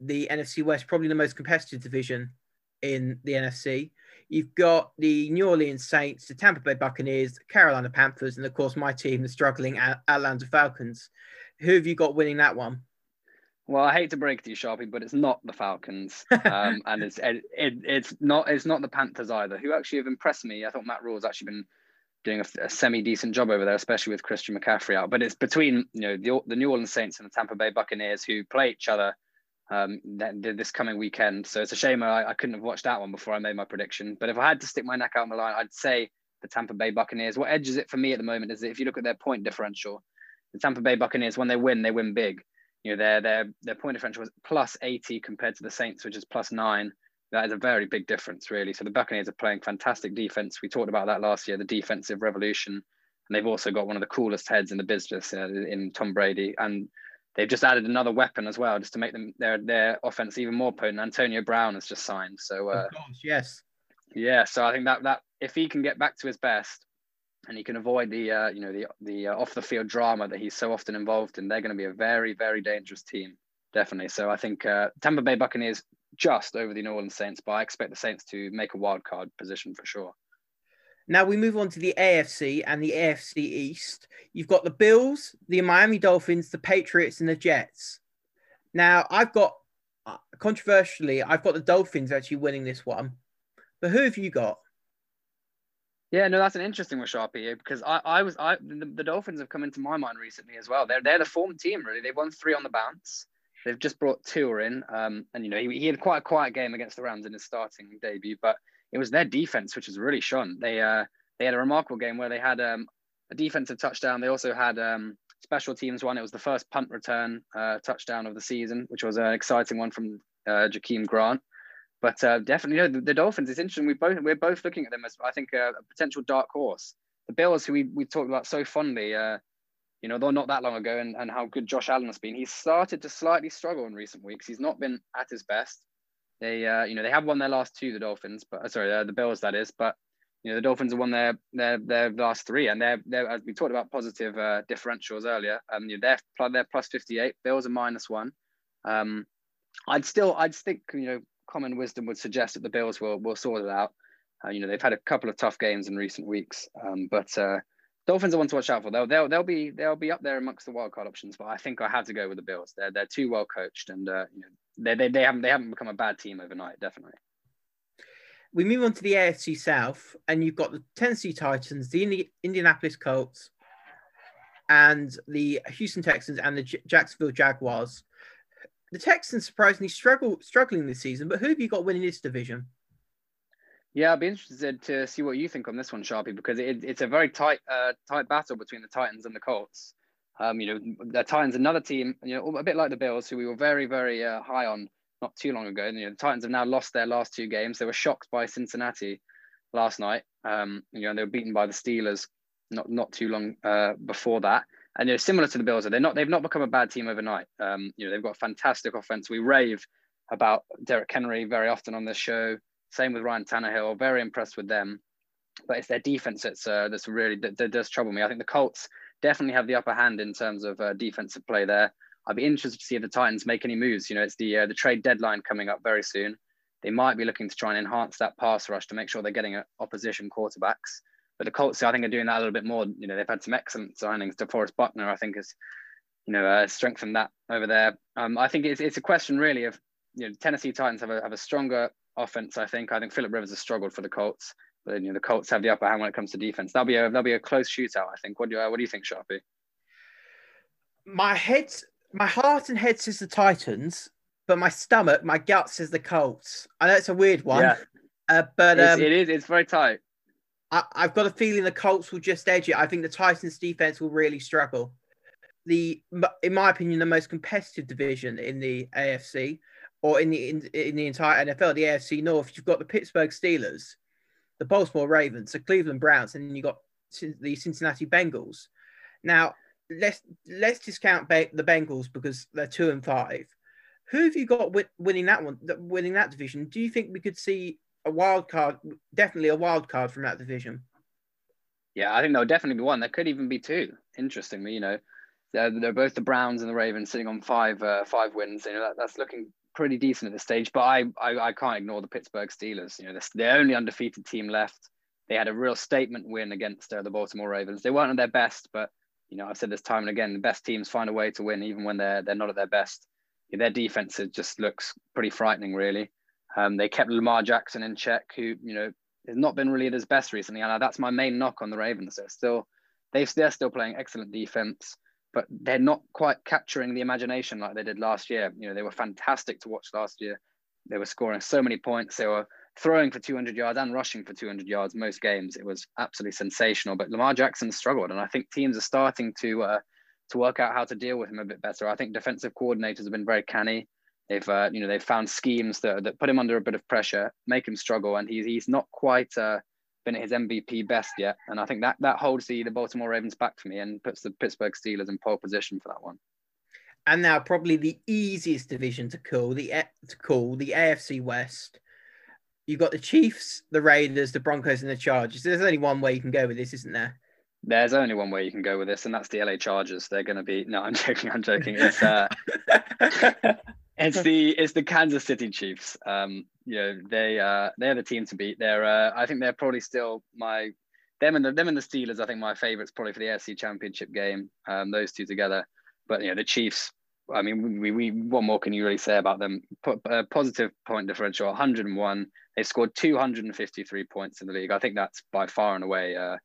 the NFC West, probably the most competitive division in the NFC. You've got the New Orleans Saints, the Tampa Bay Buccaneers, the Carolina Panthers, and of course my team, the struggling Atlanta Falcons. Who have you got winning that one? Well, I hate to break it to you, Sharpie, but it's not the Falcons, um, and it's it, it, it's not it's not the Panthers either, who actually have impressed me. I thought Matt Rhule's actually been doing a, a semi decent job over there, especially with Christian McCaffrey out. But it's between you know the, the New Orleans Saints and the Tampa Bay Buccaneers who play each other um, this coming weekend. So it's a shame I, I, couldn't have watched that one before I made my prediction. But if I had to stick my neck out on the line, I'd say the Tampa Bay Buccaneers. What edges it for me at the moment is if you look at their point differential, the Tampa Bay Buccaneers, when they win, they win big. You know, their their their point differential was plus 80 compared to the Saints, which is plus nine. That is a very big difference, really. So the Buccaneers are playing fantastic defense. We talked about that last year, the defensive revolution. and they've also got one of the coolest heads in the business uh, in Tom Brady, and they've just added another weapon as well, just to make them their their offense even more potent. Antonio Brown has just signed, so uh, of course, yes, yeah. So I think that that if he can get back to his best, and he can avoid the uh, you know the the uh, off the field drama that he's so often involved in, they're going to be a very very dangerous team, definitely. So I think uh, Tampa Bay Buccaneers just over the New Orleans Saints, but I expect the Saints to make a wild card position for sure. Now we move on to the AFC and the AFC East. You've got the Bills, the Miami Dolphins, the Patriots, and the Jets. Now I've got uh, controversially, I've got the Dolphins actually winning this one, but who have you got? Yeah, no, that's an interesting one, Sharpie, because I, I was, I, the, the, Dolphins have come into my mind recently as well. They're, they're the form team, really. They've won three on the bounce. They've just brought Tua in, um, and you know he, he had quite a quiet game against the Rams in his starting debut, but it was their defense which has really shone. They uh, they had a remarkable game where they had um, a defensive touchdown. They also had um, special teams one. It was the first punt return uh, touchdown of the season, which was an exciting one from uh, Jakeem Grant. But uh, definitely, you know, the, the, Dolphins. It's interesting. We both we're both looking at them as I think uh, a potential dark horse. The Bills, who we we talked about so fondly, uh, you know, though not that long ago, and, and how good Josh Allen has been. He's started to slightly struggle in recent weeks. He's not been at his best. They, uh, you know, they have won their last two, the Dolphins, but uh, sorry, uh, the Bills that is. But you know, the Dolphins have won their their their last three, and they're they're as we talked about positive uh, differentials earlier. Um, you know, they're they're plus fifty eight. Bills are minus one. Um, I'd still I'd think you know common wisdom would suggest that the Bills will will sort it out. Uh, you know, they've had a couple of tough games in recent weeks, um, but uh, Dolphins are one to watch out for. They'll they'll they'll be they'll be up there amongst the wildcard options. But I think I have to go with the Bills. They're they're too well coached, and uh, you know they, they they haven't they haven't become a bad team overnight. Definitely. We move on to the AFC South, and you've got the Tennessee Titans, the Indi- Indianapolis Colts, and the Houston Texans and the J- Jacksonville Jaguars. The Texans surprisingly struggle struggling this season, but who have you got winning this division? Yeah, I'd be interested to see what you think on this one, Sharpie, because it, it's a very tight, uh, tight battle between the Titans and the Colts. Um, you know, the Titans, another team, you know, a bit like the Bills, who we were very, very uh, high on not too long ago. And, you know, the Titans have now lost their last two games. They were shocked by Cincinnati last night. Um, you know, and they were beaten by the Steelers not not too long uh, before that. And you know, similar to the Bills, they're not they've not become a bad team overnight. Um, you know, they've got fantastic offense. We rave about Derrick Henry very often on this show. Same with Ryan Tannehill. Very impressed with them, but it's their defense that's uh, that's really that, that, does trouble me. I think the Colts definitely have the upper hand in terms of uh, defensive play there. I'd be interested to see if the Titans make any moves. You know, it's the uh, the trade deadline coming up very soon. They might be looking to try and enhance that pass rush to make sure they're getting uh, opposition quarterbacks. But the Colts, I think, are doing that a little bit more. You know, they've had some excellent signings. DeForest Buckner, I think, has you know uh, strengthened that over there. Um, I think it's it's a question really of you know Tennessee Titans have a have a stronger offense, I think. I think Philip Rivers has struggled for the Colts, but you know the Colts have the upper hand when it comes to defense. That'll be a that'll be a close shootout, I think. What do you what do you think, Sharpie? My head, my heart and head says the Titans, but my stomach, my gut says the Colts. I know it's a weird one, yeah. uh, but um, it is. It's very tight. I, I've got a feeling the Colts will just edge it. I think the Titans' defense will really struggle. The, in my opinion, the most competitive division in the AFC or in the in, in the entire NFL, the AFC North, you've got the Pittsburgh Steelers, the Baltimore Ravens, the Cleveland Browns, and you've got the Cincinnati Bengals. Now, let's let's discount the Bengals because they're two and five. Who have you got winning that one? Winning that division? Do you think we could see a wild card? Definitely a wild card from that division. Yeah, I think there'll definitely be one. There could even be two. Interestingly, you know, they're, they're both the Browns and the Ravens sitting on five uh, five wins. You know, that, that's looking pretty decent at this stage, but I, I, I can't ignore the Pittsburgh Steelers. You know, they're the only undefeated team left. They had a real statement win against uh, the Baltimore Ravens. They weren't at their best, but you know, I've said this time and again, the best teams find a way to win even when they're they're not at their best. Their defense just looks pretty frightening, really. Um, they kept Lamar Jackson in check, who you know has not been really at his best recently, and that's my main knock on the Ravens. They're still they they're still playing excellent defense but they're not quite capturing the imagination like they did last year. You know, they were fantastic to watch last year. They were scoring so many points. They were throwing for 200 yards and rushing for 200 yards most games. It was absolutely sensational. But Lamar Jackson struggled, and I think teams are starting to uh, to work out how to deal with him a bit better. I think defensive coordinators have been very canny. They've uh, you know they've found schemes that, that put him under a bit of pressure, make him struggle, and he's he's not quite uh, been at his MVP best yet, and I think that that holds the the Baltimore Ravens back for me and puts the Pittsburgh Steelers in pole position for that one. And now probably the easiest division to call the to call the AFC West. You've got the Chiefs, the Raiders, the Broncos, and the Chargers. There's only one way you can go with this, isn't there? There's only one way you can go with this, and that's the LA Chargers. They're going to be. No, I'm joking. I'm joking. It's uh, it's the it's the Kansas City Chiefs. Um, you know, they uh, they're the team to beat. They're uh, I think they're probably still my them and the them and the Steelers. I think my favorites probably for the AFC Championship game. Um, those two together. But you know, the Chiefs. I mean, we, we what more can you really say about them? Put a positive point differential, 101. They scored 253 points in the league. I think that's by far and away uh,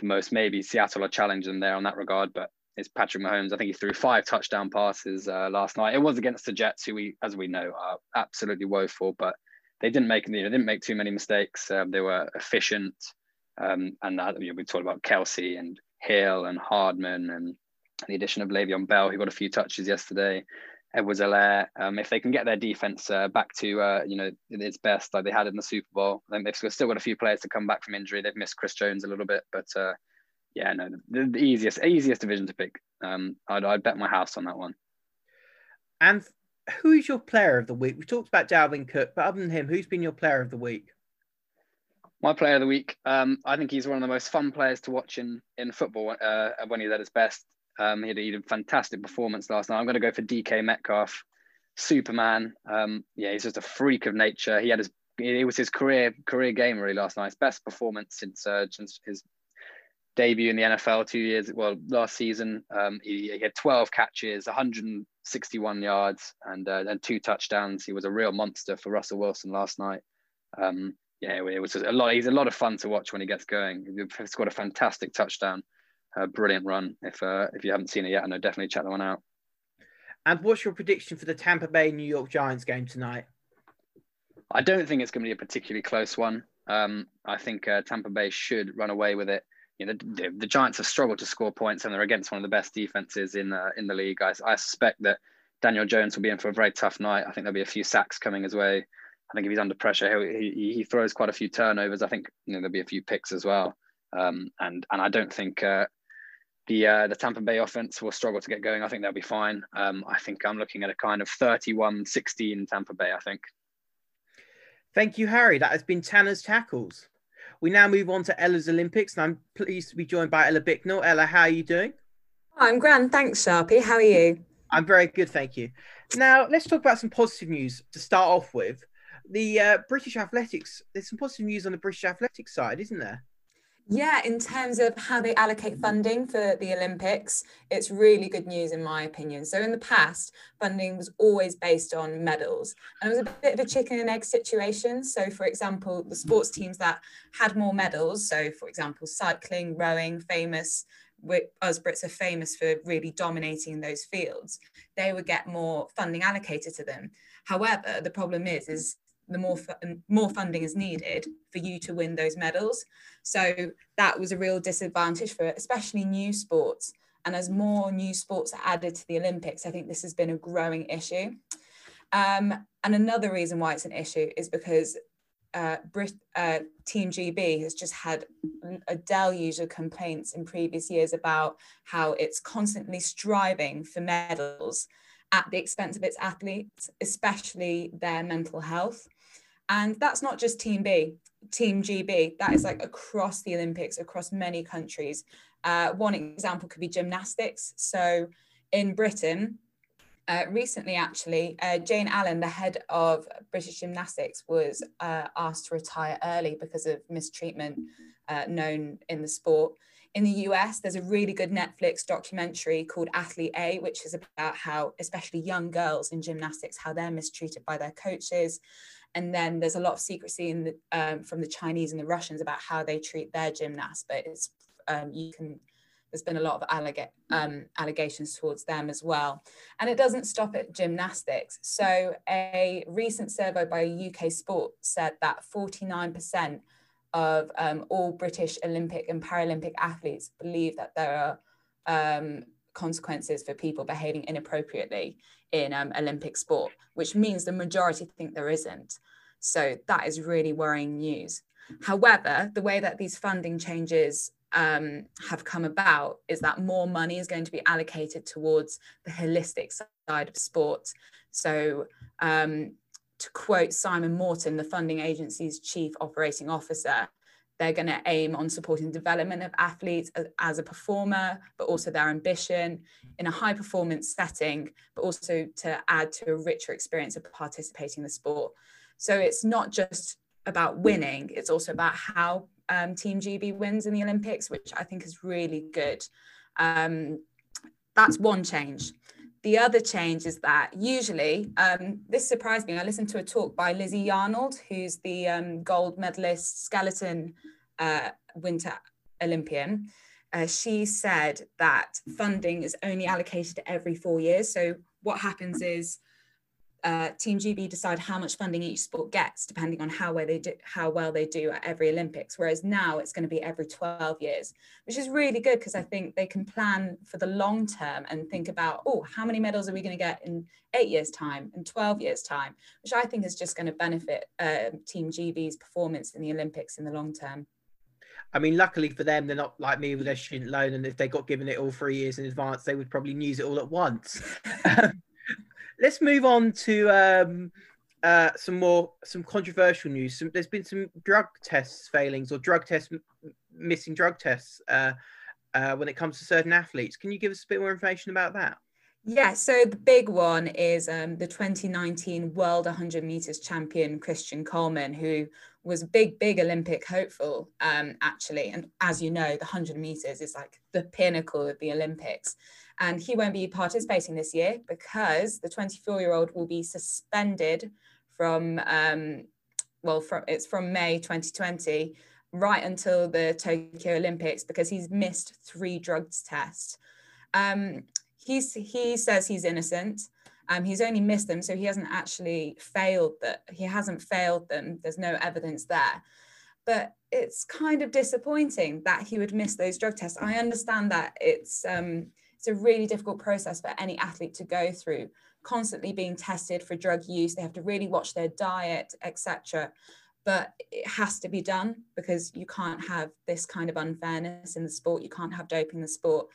the most. Maybe Seattle are challenging them there on that regard, but it's Patrick Mahomes. I think he threw five touchdown passes uh, last night. It was against the Jets, who we, as we know, are absolutely woeful, but they didn't make you know, didn't make too many mistakes. Um, they were efficient, um, and that, you know, we talked about Kelce and Hill and Hardman and the addition of Le'Veon Bell, who got a few touches yesterday. Edwards-Helaire, um, if they can get their defense uh, back to uh, you know its best, like they had in the Super Bowl, then they've still got a few players to come back from injury. They've missed Chris Jones a little bit, but uh, yeah, no, the, the, easiest easiest division to pick. Um, I'd, I'd bet my house on that one. And who is your player of the week? We talked about Dalvin Cook, but other than him, who's been your player of the week? My player of the week, um, I think he's one of the most fun players to watch in in football uh, when he's at his best. Um, he, had, he, had, a fantastic performance last night. I'm going to go for DK Metcalf, Superman. Um, yeah, he's just a freak of nature. He had his it was his career career game really last night. His best performance since uh, since his debut in the NFL two years well last season. Um, he, he, had 12 catches, 161 yards, and uh, and two touchdowns. He was a real monster for Russell Wilson last night. Um, yeah, it was a lot. He's a lot of fun to watch when he gets going. He scored a fantastic touchdown a brilliant run. If uh, if you haven't seen it yet, I know definitely check that one out. And what's your prediction for the Tampa Bay New York Giants game tonight? I don't think it's going to be a particularly close one. Um, I think uh, Tampa Bay should run away with it. You know, the, the, Giants have struggled to score points, and they're against one of the best defenses in uh, in the league. I, I suspect that Daniel Jones will be in for a very tough night. I think there'll be a few sacks coming his way. I think if he's under pressure, he he, he throws quite a few turnovers. I think you know there'll be a few picks as well. Um, and and I don't think uh, the uh, the Tampa Bay offense will struggle to get going. I think they'll be fine. Um, I think I'm looking at a kind of 31-16 Tampa Bay. I think. Thank you, Harry. That has been Tanner's tackles. We now move on to Ella's Olympics, and I'm pleased to be joined by Ella Bicknell. Ella, how are you doing? I'm grand, thanks, Sharpie. How are you? I'm very good, thank you. Now let's talk about some positive news to start off with. The uh, British athletics. There's some positive news on the British athletics side, isn't there? Yeah, in terms of how they allocate funding for the Olympics, it's really good news in my opinion. So in the past, funding was always based on medals, and it was a bit of a chicken and egg situation. So for example, the sports teams that had more medals, so for example, cycling, rowing, famous, us Brits are famous for really dominating those fields, they would get more funding allocated to them. However, the problem is, is the more more funding is needed for you to win those medals. So that was a real disadvantage for especially new sports. And as more new sports are added to the Olympics, I think this has been a growing issue. Um, and another reason why it's an issue is because uh, Brit, uh, Team GB has just had a deluge of complaints in previous years about how it's constantly striving for medals at the expense of its athletes, especially their mental health. And that's not just Team B, Team GB, that is like across the Olympics, across many countries. Uh, one example could be gymnastics. So in Britain, uh, recently, actually, uh, Jane Allen, the head of British Gymnastics, was uh, asked to retire early because of mistreatment uh, known in the sport. In the US, there's a really good Netflix documentary called Athlete A, which is about how, especially young girls in gymnastics, how they're mistreated by their coaches. And then there's a lot of secrecy in the, um, from the Chinese and the Russians about how they treat their gymnasts. But it's um, you can there's been a lot of um, allegations towards them as well. And it doesn't stop at gymnastics. So a recent survey by UK Sport said that 49% of um, all British Olympic and Paralympic athletes believe that there are um, consequences for people behaving inappropriately in um, Olympic sport, which means the majority think there isn't. So that is really worrying news. However, the way that these funding changes um, have come about is that more money is going to be allocated towards the holistic side of sport. So, um, to quote Simon Morton, the funding agency's chief operating officer, they're going to aim on supporting development of athletes as, as, a performer, but also their ambition in a high performance setting, but also to add to a richer experience of participating in the sport. So it's not just about winning, it's also about how um, Team GB wins in the Olympics, which I think is really good. Um, that's one change. The other change is that usually, um, this surprised me. I listened to a talk by Lizzie Yarnold, who's the um, gold medalist skeleton uh, winter Olympian. Uh, she said that funding is only allocated every four years. So what happens is uh, Team GB decide how much funding each sport gets, depending on how well they do, how well they do at every Olympics. Whereas now it's going to be every 12 years, which is really good because I think they can plan for the long term and think about, oh, how many medals are we going to get in eight years' time and 12 years' time, which I think is just going to benefit uh, Team GB's performance in the Olympics in the long term. I mean, luckily for them, they're not like me with their student loan, and if they got given it all three years in advance, they would probably use it all at once. let's move on to um, uh, some more some controversial news. Some, there's been some drug tests failings or drug tests missing drug tests uh, uh, when it comes to certain athletes. Can you give us a bit more information about that? Yeah, so the big one is um, the 2019 World 100 meters champion Christian Coleman, who was a big, big Olympic hopeful, um, actually. And as you know, the 100 meters is like the pinnacle of the Olympics. And he won't be participating this year because the 24 year old will be suspended from, um, well, from, it's from May 2020 right until the Tokyo Olympics because he's missed three drugs tests. Um, he's, he says he's innocent. Um, he's only missed them, so he hasn't actually failed that. He hasn't failed them. There's no evidence there. But it's kind of disappointing that he would miss those drug tests. I understand that it's um, it's a really difficult process for any athlete to go through, constantly being tested for drug use. They have to really watch their diet, etc. But it has to be done because you can't have this kind of unfairness in the sport. You can't have doping in the sport.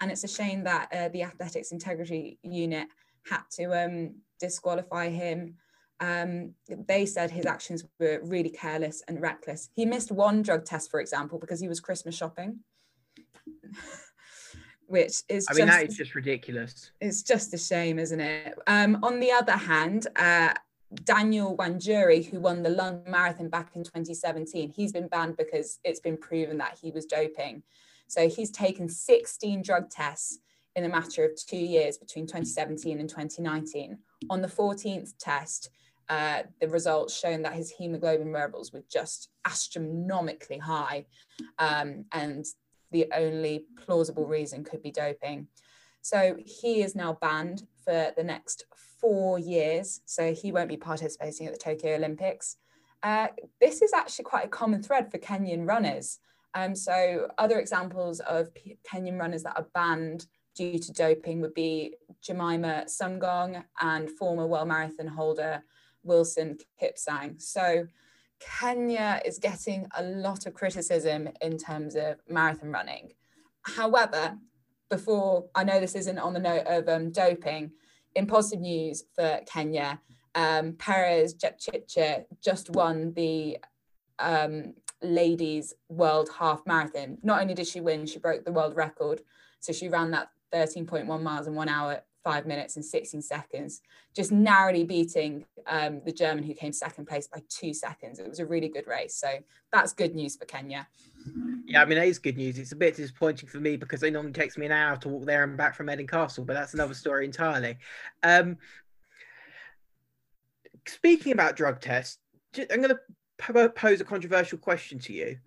And it's a shame that uh, the Athletics Integrity Unit had to um, disqualify him. Um, they said his actions were really careless and reckless. He missed one drug test, for example, because he was Christmas shopping. which is I mean just, that is just ridiculous. It's just a shame, isn't it? Um, on the other hand, uh, Daniel Wanjiru, who won the London Marathon back in 2017, he's been banned because it's been proven that he was doping. So he's taken 16 drug tests in a matter of two years between 2017 and 2019. On the 14th test, uh, the results shown that his hemoglobin levels were just astronomically high. Um, and the only plausible reason could be doping. So he is now banned for the next four years. So he won't be participating at the Tokyo Olympics. Uh, this is actually quite a common thread for Kenyan runners. Um, so other examples of Kenyan runners that are banned due to doping would be Jemima Sumgong and former world marathon holder Wilson Kipsang. So Kenya is getting a lot of criticism in terms of marathon running. However, before I know this isn't on the note of um, doping, in positive news for Kenya, um, Peres Jepchirchir just won the um, ladies' world half marathon. Not only did she win, she broke the world record. So she ran that 13.1 miles in one hour five minutes and 16 seconds, just narrowly beating um, the German who came second place by two seconds. It was a really good race. So that's good news for Kenya. Yeah, I mean, that is good news. It's a bit disappointing for me because it normally takes me an hour to walk there and back from Eden Castle, but that's another story entirely. Um, speaking about drug tests, I'm going to pose a controversial question to you.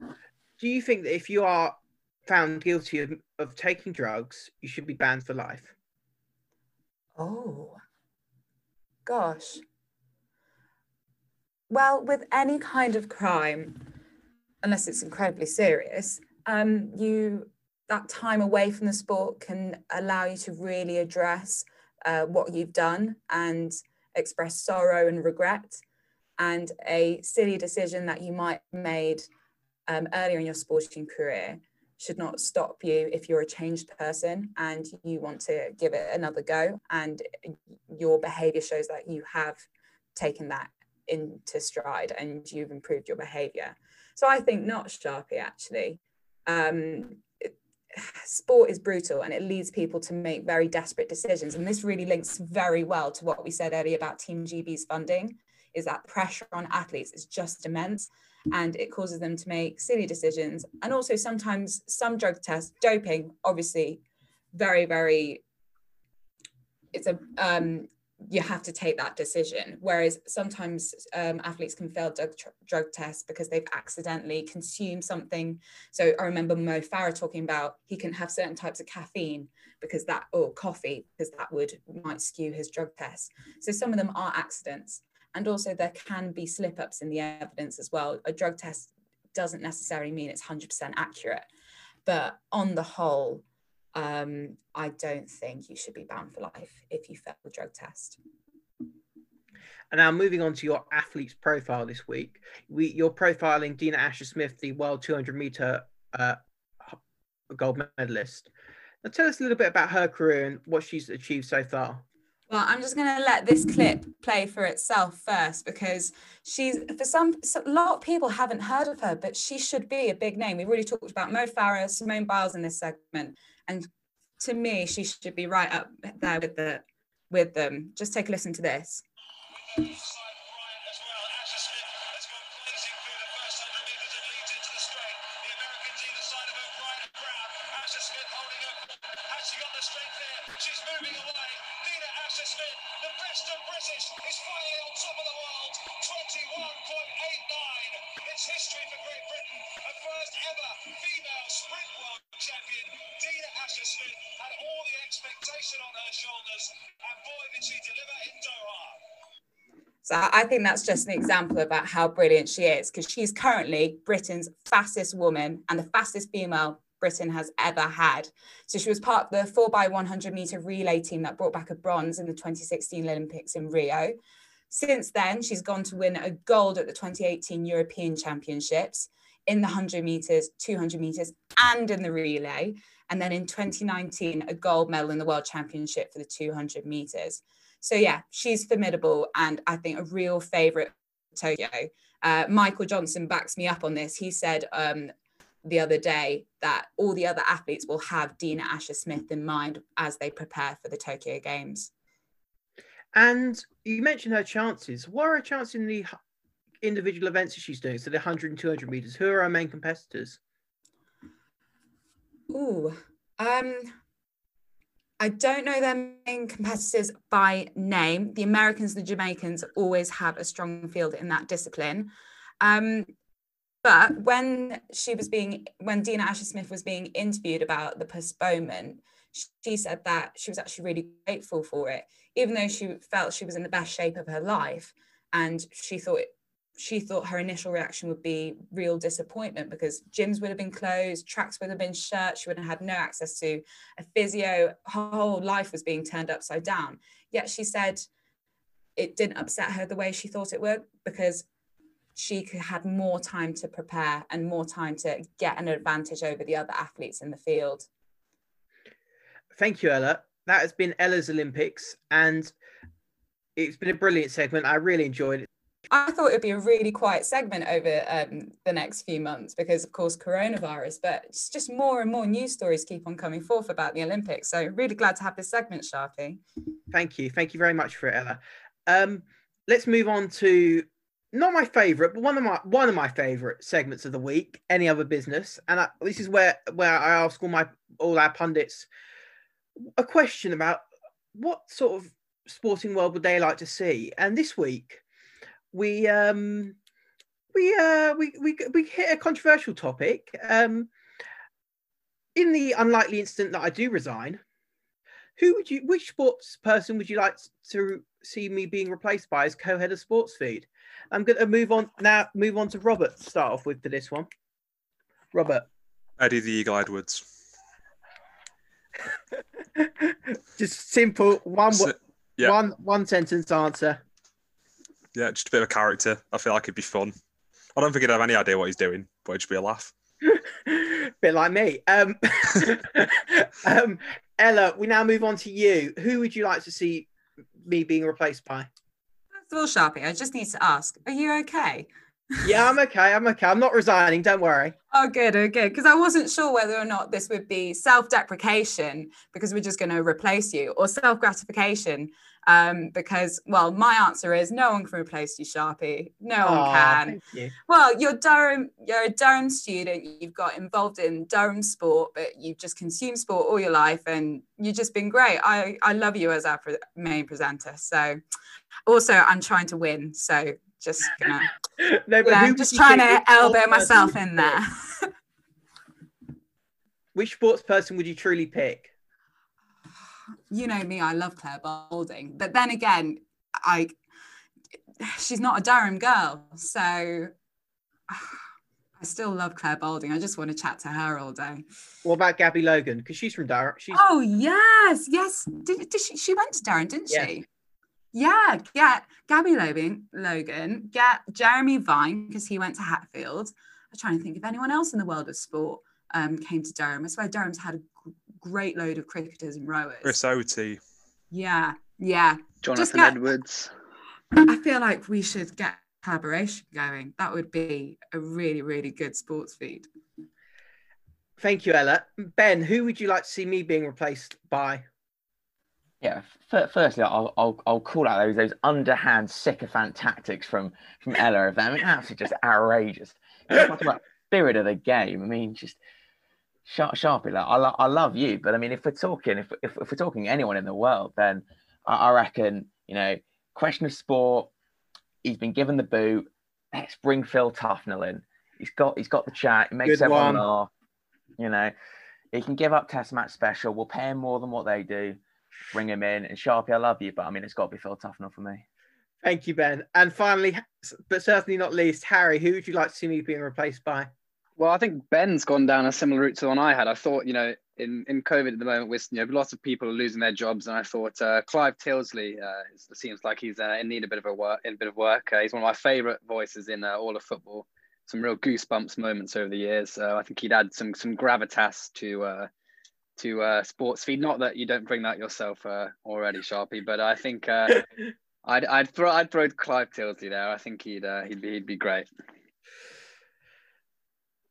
Do you think that if you are found guilty of, of taking drugs, you should be banned for life? Oh, gosh. Well, with any kind of crime, unless it's incredibly serious, um, you that time away from the sport can allow you to really address uh, what you've done and express sorrow and regret. And a silly decision that you might have made um, earlier in your sporting career should not stop you if you're a changed person and you want to give it another go. And your behavior shows that you have taken that into stride and you've improved your behavior. So i think not sharpie actually. Um, sport is brutal and it leads people to make very desperate decisions. And this really links very well to what we said earlier about team gb's funding is that pressure on athletes is just immense and it causes them to make silly decisions. And also sometimes some drug tests doping obviously very very it's a um, you have to take that decision. Whereas sometimes um, athletes can fail drug, drug tests because they've accidentally consumed something. So i remember mo farah talking about he can have certain types of caffeine because that or coffee because that would might skew his drug tests. So some of them are accidents and also, there can be slip ups in the evidence as well. A drug test doesn't necessarily mean it's 100% accurate. But on the whole, um, I don't think you should be banned for life if you fail a drug test. And now moving on to your athlete's profile this week, we, you're profiling Dina Asher Smith, the world 200 meter uh, gold medalist. Now tell us a little bit about her career and what she's achieved so far. Well, I'm just going to let this clip play for itself first because she's, for some, a lot of people haven't heard of her, but she should be a big name. We've already talked about Mo Farah, Simone Biles in this segment. And to me, she should be right up there with, the, with them. Just take a listen to this. Think that's just an example about how brilliant she is because she's currently Britain's fastest woman and the fastest female Britain has ever had. So she was part of the 4 by 100 meter relay team that brought back a bronze in the 2016 Olympics in Rio. Since then, she's gone to win a gold at the 2018 European Championships in the 100 meters, 200 meters, and in the relay. And then in 2019, a gold medal in the World Championship for the 200 meters. So yeah, she's formidable and I think a real favourite Tokyo. Uh, Michael Johnson backs me up on this. He said um, the other day that all the other athletes will have Dina Asher Smith in mind as they prepare for the Tokyo Games. And you mentioned her chances. What are her chances in the individual events that she's doing? So the 100 and 200 meters. Who are our main competitors? Ooh, um, I don't know their main competitors by name. The Americans, and the Jamaicans always have a strong field in that discipline. Um, but when she was being, when Dina Asher Smith was being interviewed about the postponement, she said that she was actually really grateful for it, even though she felt she was in the best shape of her life. And she thought it she thought her initial reaction would be real disappointment because gyms would have been closed, tracks would have been shut, she would have had no access to a physio, her whole life was being turned upside down. Yet she said it didn't upset her the way she thought it would because she had more time to prepare and more time to get an advantage over the other athletes in the field. Thank you, Ella. That has been Ella's Olympics, and it's been a brilliant segment. I really enjoyed it. I thought it would be a really quiet segment over um, the next few months because, of course, coronavirus, but it's just more and more news stories keep on coming forth about the Olympics. So, really glad to have this segment, Sharpie. Thank you. Thank you very much for it, Ella. Um, let's move on to not my favorite, but one of my one of my favorite segments of the week. Any other business, and I, this is where where I ask all my all our pundits a question about what sort of sporting world would they like to see. And this week, we um we uh we we we hit a controversial topic. Um, in the unlikely instant that I do resign, who would you which sports person would you like to see me being replaced by as co-head of sports feed? I'm going to move on now. Move on to Robert. To start off with for this one. Robert. Eddie the Eagle Edwards. Just simple one. So, yeah. One one sentence answer. Yeah, just a bit of a character. I feel like it'd be fun. I don't think he'd have any idea what he's doing, but it'd just be a laugh. bit like me. Um, um, Ella, we now move on to you. Who would you like to see me being replaced by? First of all, Sharpie, I just need to ask, are you okay? Yeah, I'm okay. I'm okay. I'm not resigning. Don't worry. Oh, good. Oh, good. Because I wasn't sure whether or not this would be self deprecation because we're just going to replace you or self gratification um, because, well, my answer is no one can replace you, Sharpie. No one can. you. Well, you're Durham. You're a Durham student. You've got involved in Durham sport, but you've just consumed sport all your life, and you've just been great. I I love you as our pre- main presenter. So, also, I'm trying to win. So, just gonna No, but yeah, just trying to elbow myself in there. Which sports person would you truly pick? You know me, I love Clare Balding, but then again, I she's not a Durham girl, so I still love Clare Balding. I just want to chat to her all day. What about Gabby Logan? Because she's from Durham. She's Oh yes, yes. Did, did she? She went to Durham, didn't she? Yeah, get Gabby Logan, Logan, get Jeremy Vine because he went to Hatfield. I'm trying to think if anyone else in the world of sport um, came to Durham. I swear Durham's had a great load of cricketers and rowers. Chris Oti. Yeah, yeah. Jonathan get- Edwards. I feel like we should get collaboration going. That would be a really, really good sports feed. Thank you, Ella. Ben, who would you like to see me being replaced by? Yeah. F- firstly, I'll, I'll I'll call out those those underhand sycophant tactics from from Ella of them. I mean, absolutely just outrageous. You know, talk about spirit of the game. I mean, just sharp, sharply. Like, I, lo- I love you, but I mean, if we're talking, if, if, if we're talking anyone in the world, then I, I reckon you know, question of sport. He's been given the boot. Let's bring Phil Tufnell in. He's got he's got the chat. He makes Good everyone one. laugh. You know, he can give up test match special. We'll pay him more than what they do. Bring him in. And Sharpie, I love you, but I mean, it's got to be Phil Tufnell for me. Thank you, Ben. And finally, but certainly not least, Harry, who would you like to see me being replaced by? Well, I think Ben's gone down a similar route to the one I had. I thought, you know, in, in COVID at the moment, with you know, lots of people are losing their jobs, and I thought uh, Clive Tyldesley uh, seems like he's uh, in need of a bit of a work. In a bit of work, uh, he's one of my favourite voices in uh, all of football. Some real goosebumps moments over the years. So I think he'd add some some gravitas to uh, to uh, sports feed. Not that you don't bring that yourself uh, already, Sharpie, but I think uh, I'd I'd throw I'd throw Clive Tyldesley there. I think he'd uh, he'd be he'd be great.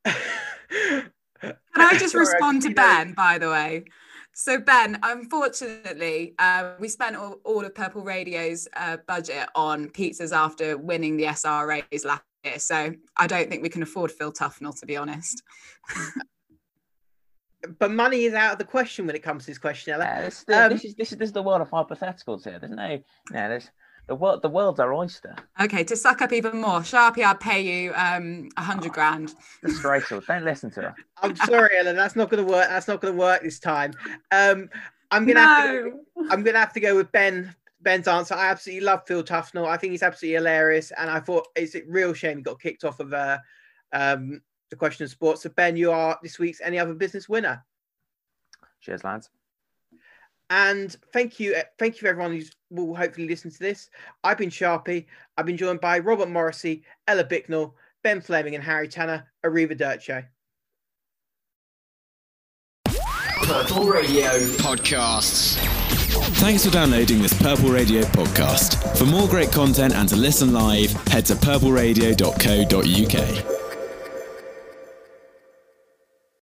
Can I just respond to Ben, by the way? So, Ben, unfortunately, uh, we spent all, all of Purple Radio's uh, budget on pizzas after winning the SRAs last year. So, I don't think we can afford Phil Tufnell, to be honest. But money is out of the question when it comes to this question, Ella. Yeah, this, this, Um, this is this is this is the world of hypotheticals here. There's no, no, there's the world. The world's our oyster. Okay, to suck up even more, Sharpie, I'd pay you um, a hundred grand. Disgraceful. Don't listen to her. I'm sorry, Ella. That's not going to work. That's not going to work this time. Um, I'm gonna have to. Go, I'm gonna have to go with Ben. Ben's answer. I absolutely love Phil Tufnell. I think he's absolutely hilarious, and I thought it's a real shame he got kicked off of uh, um, the question of sports. So Ben, you are this week's any other business winner. Cheers, lads. And thank you, eh, thank you everyone who will hopefully listen to this. I've been Sharpie. I've been joined by Robert Morrissey, Ella Bicknell, Ben Fleming, and Harry Tanner. Arrivederci. Purple Radio Podcasts. Thanks for downloading this Purple Radio podcast. For more great content and to listen live, head to purpleradio.co.uk.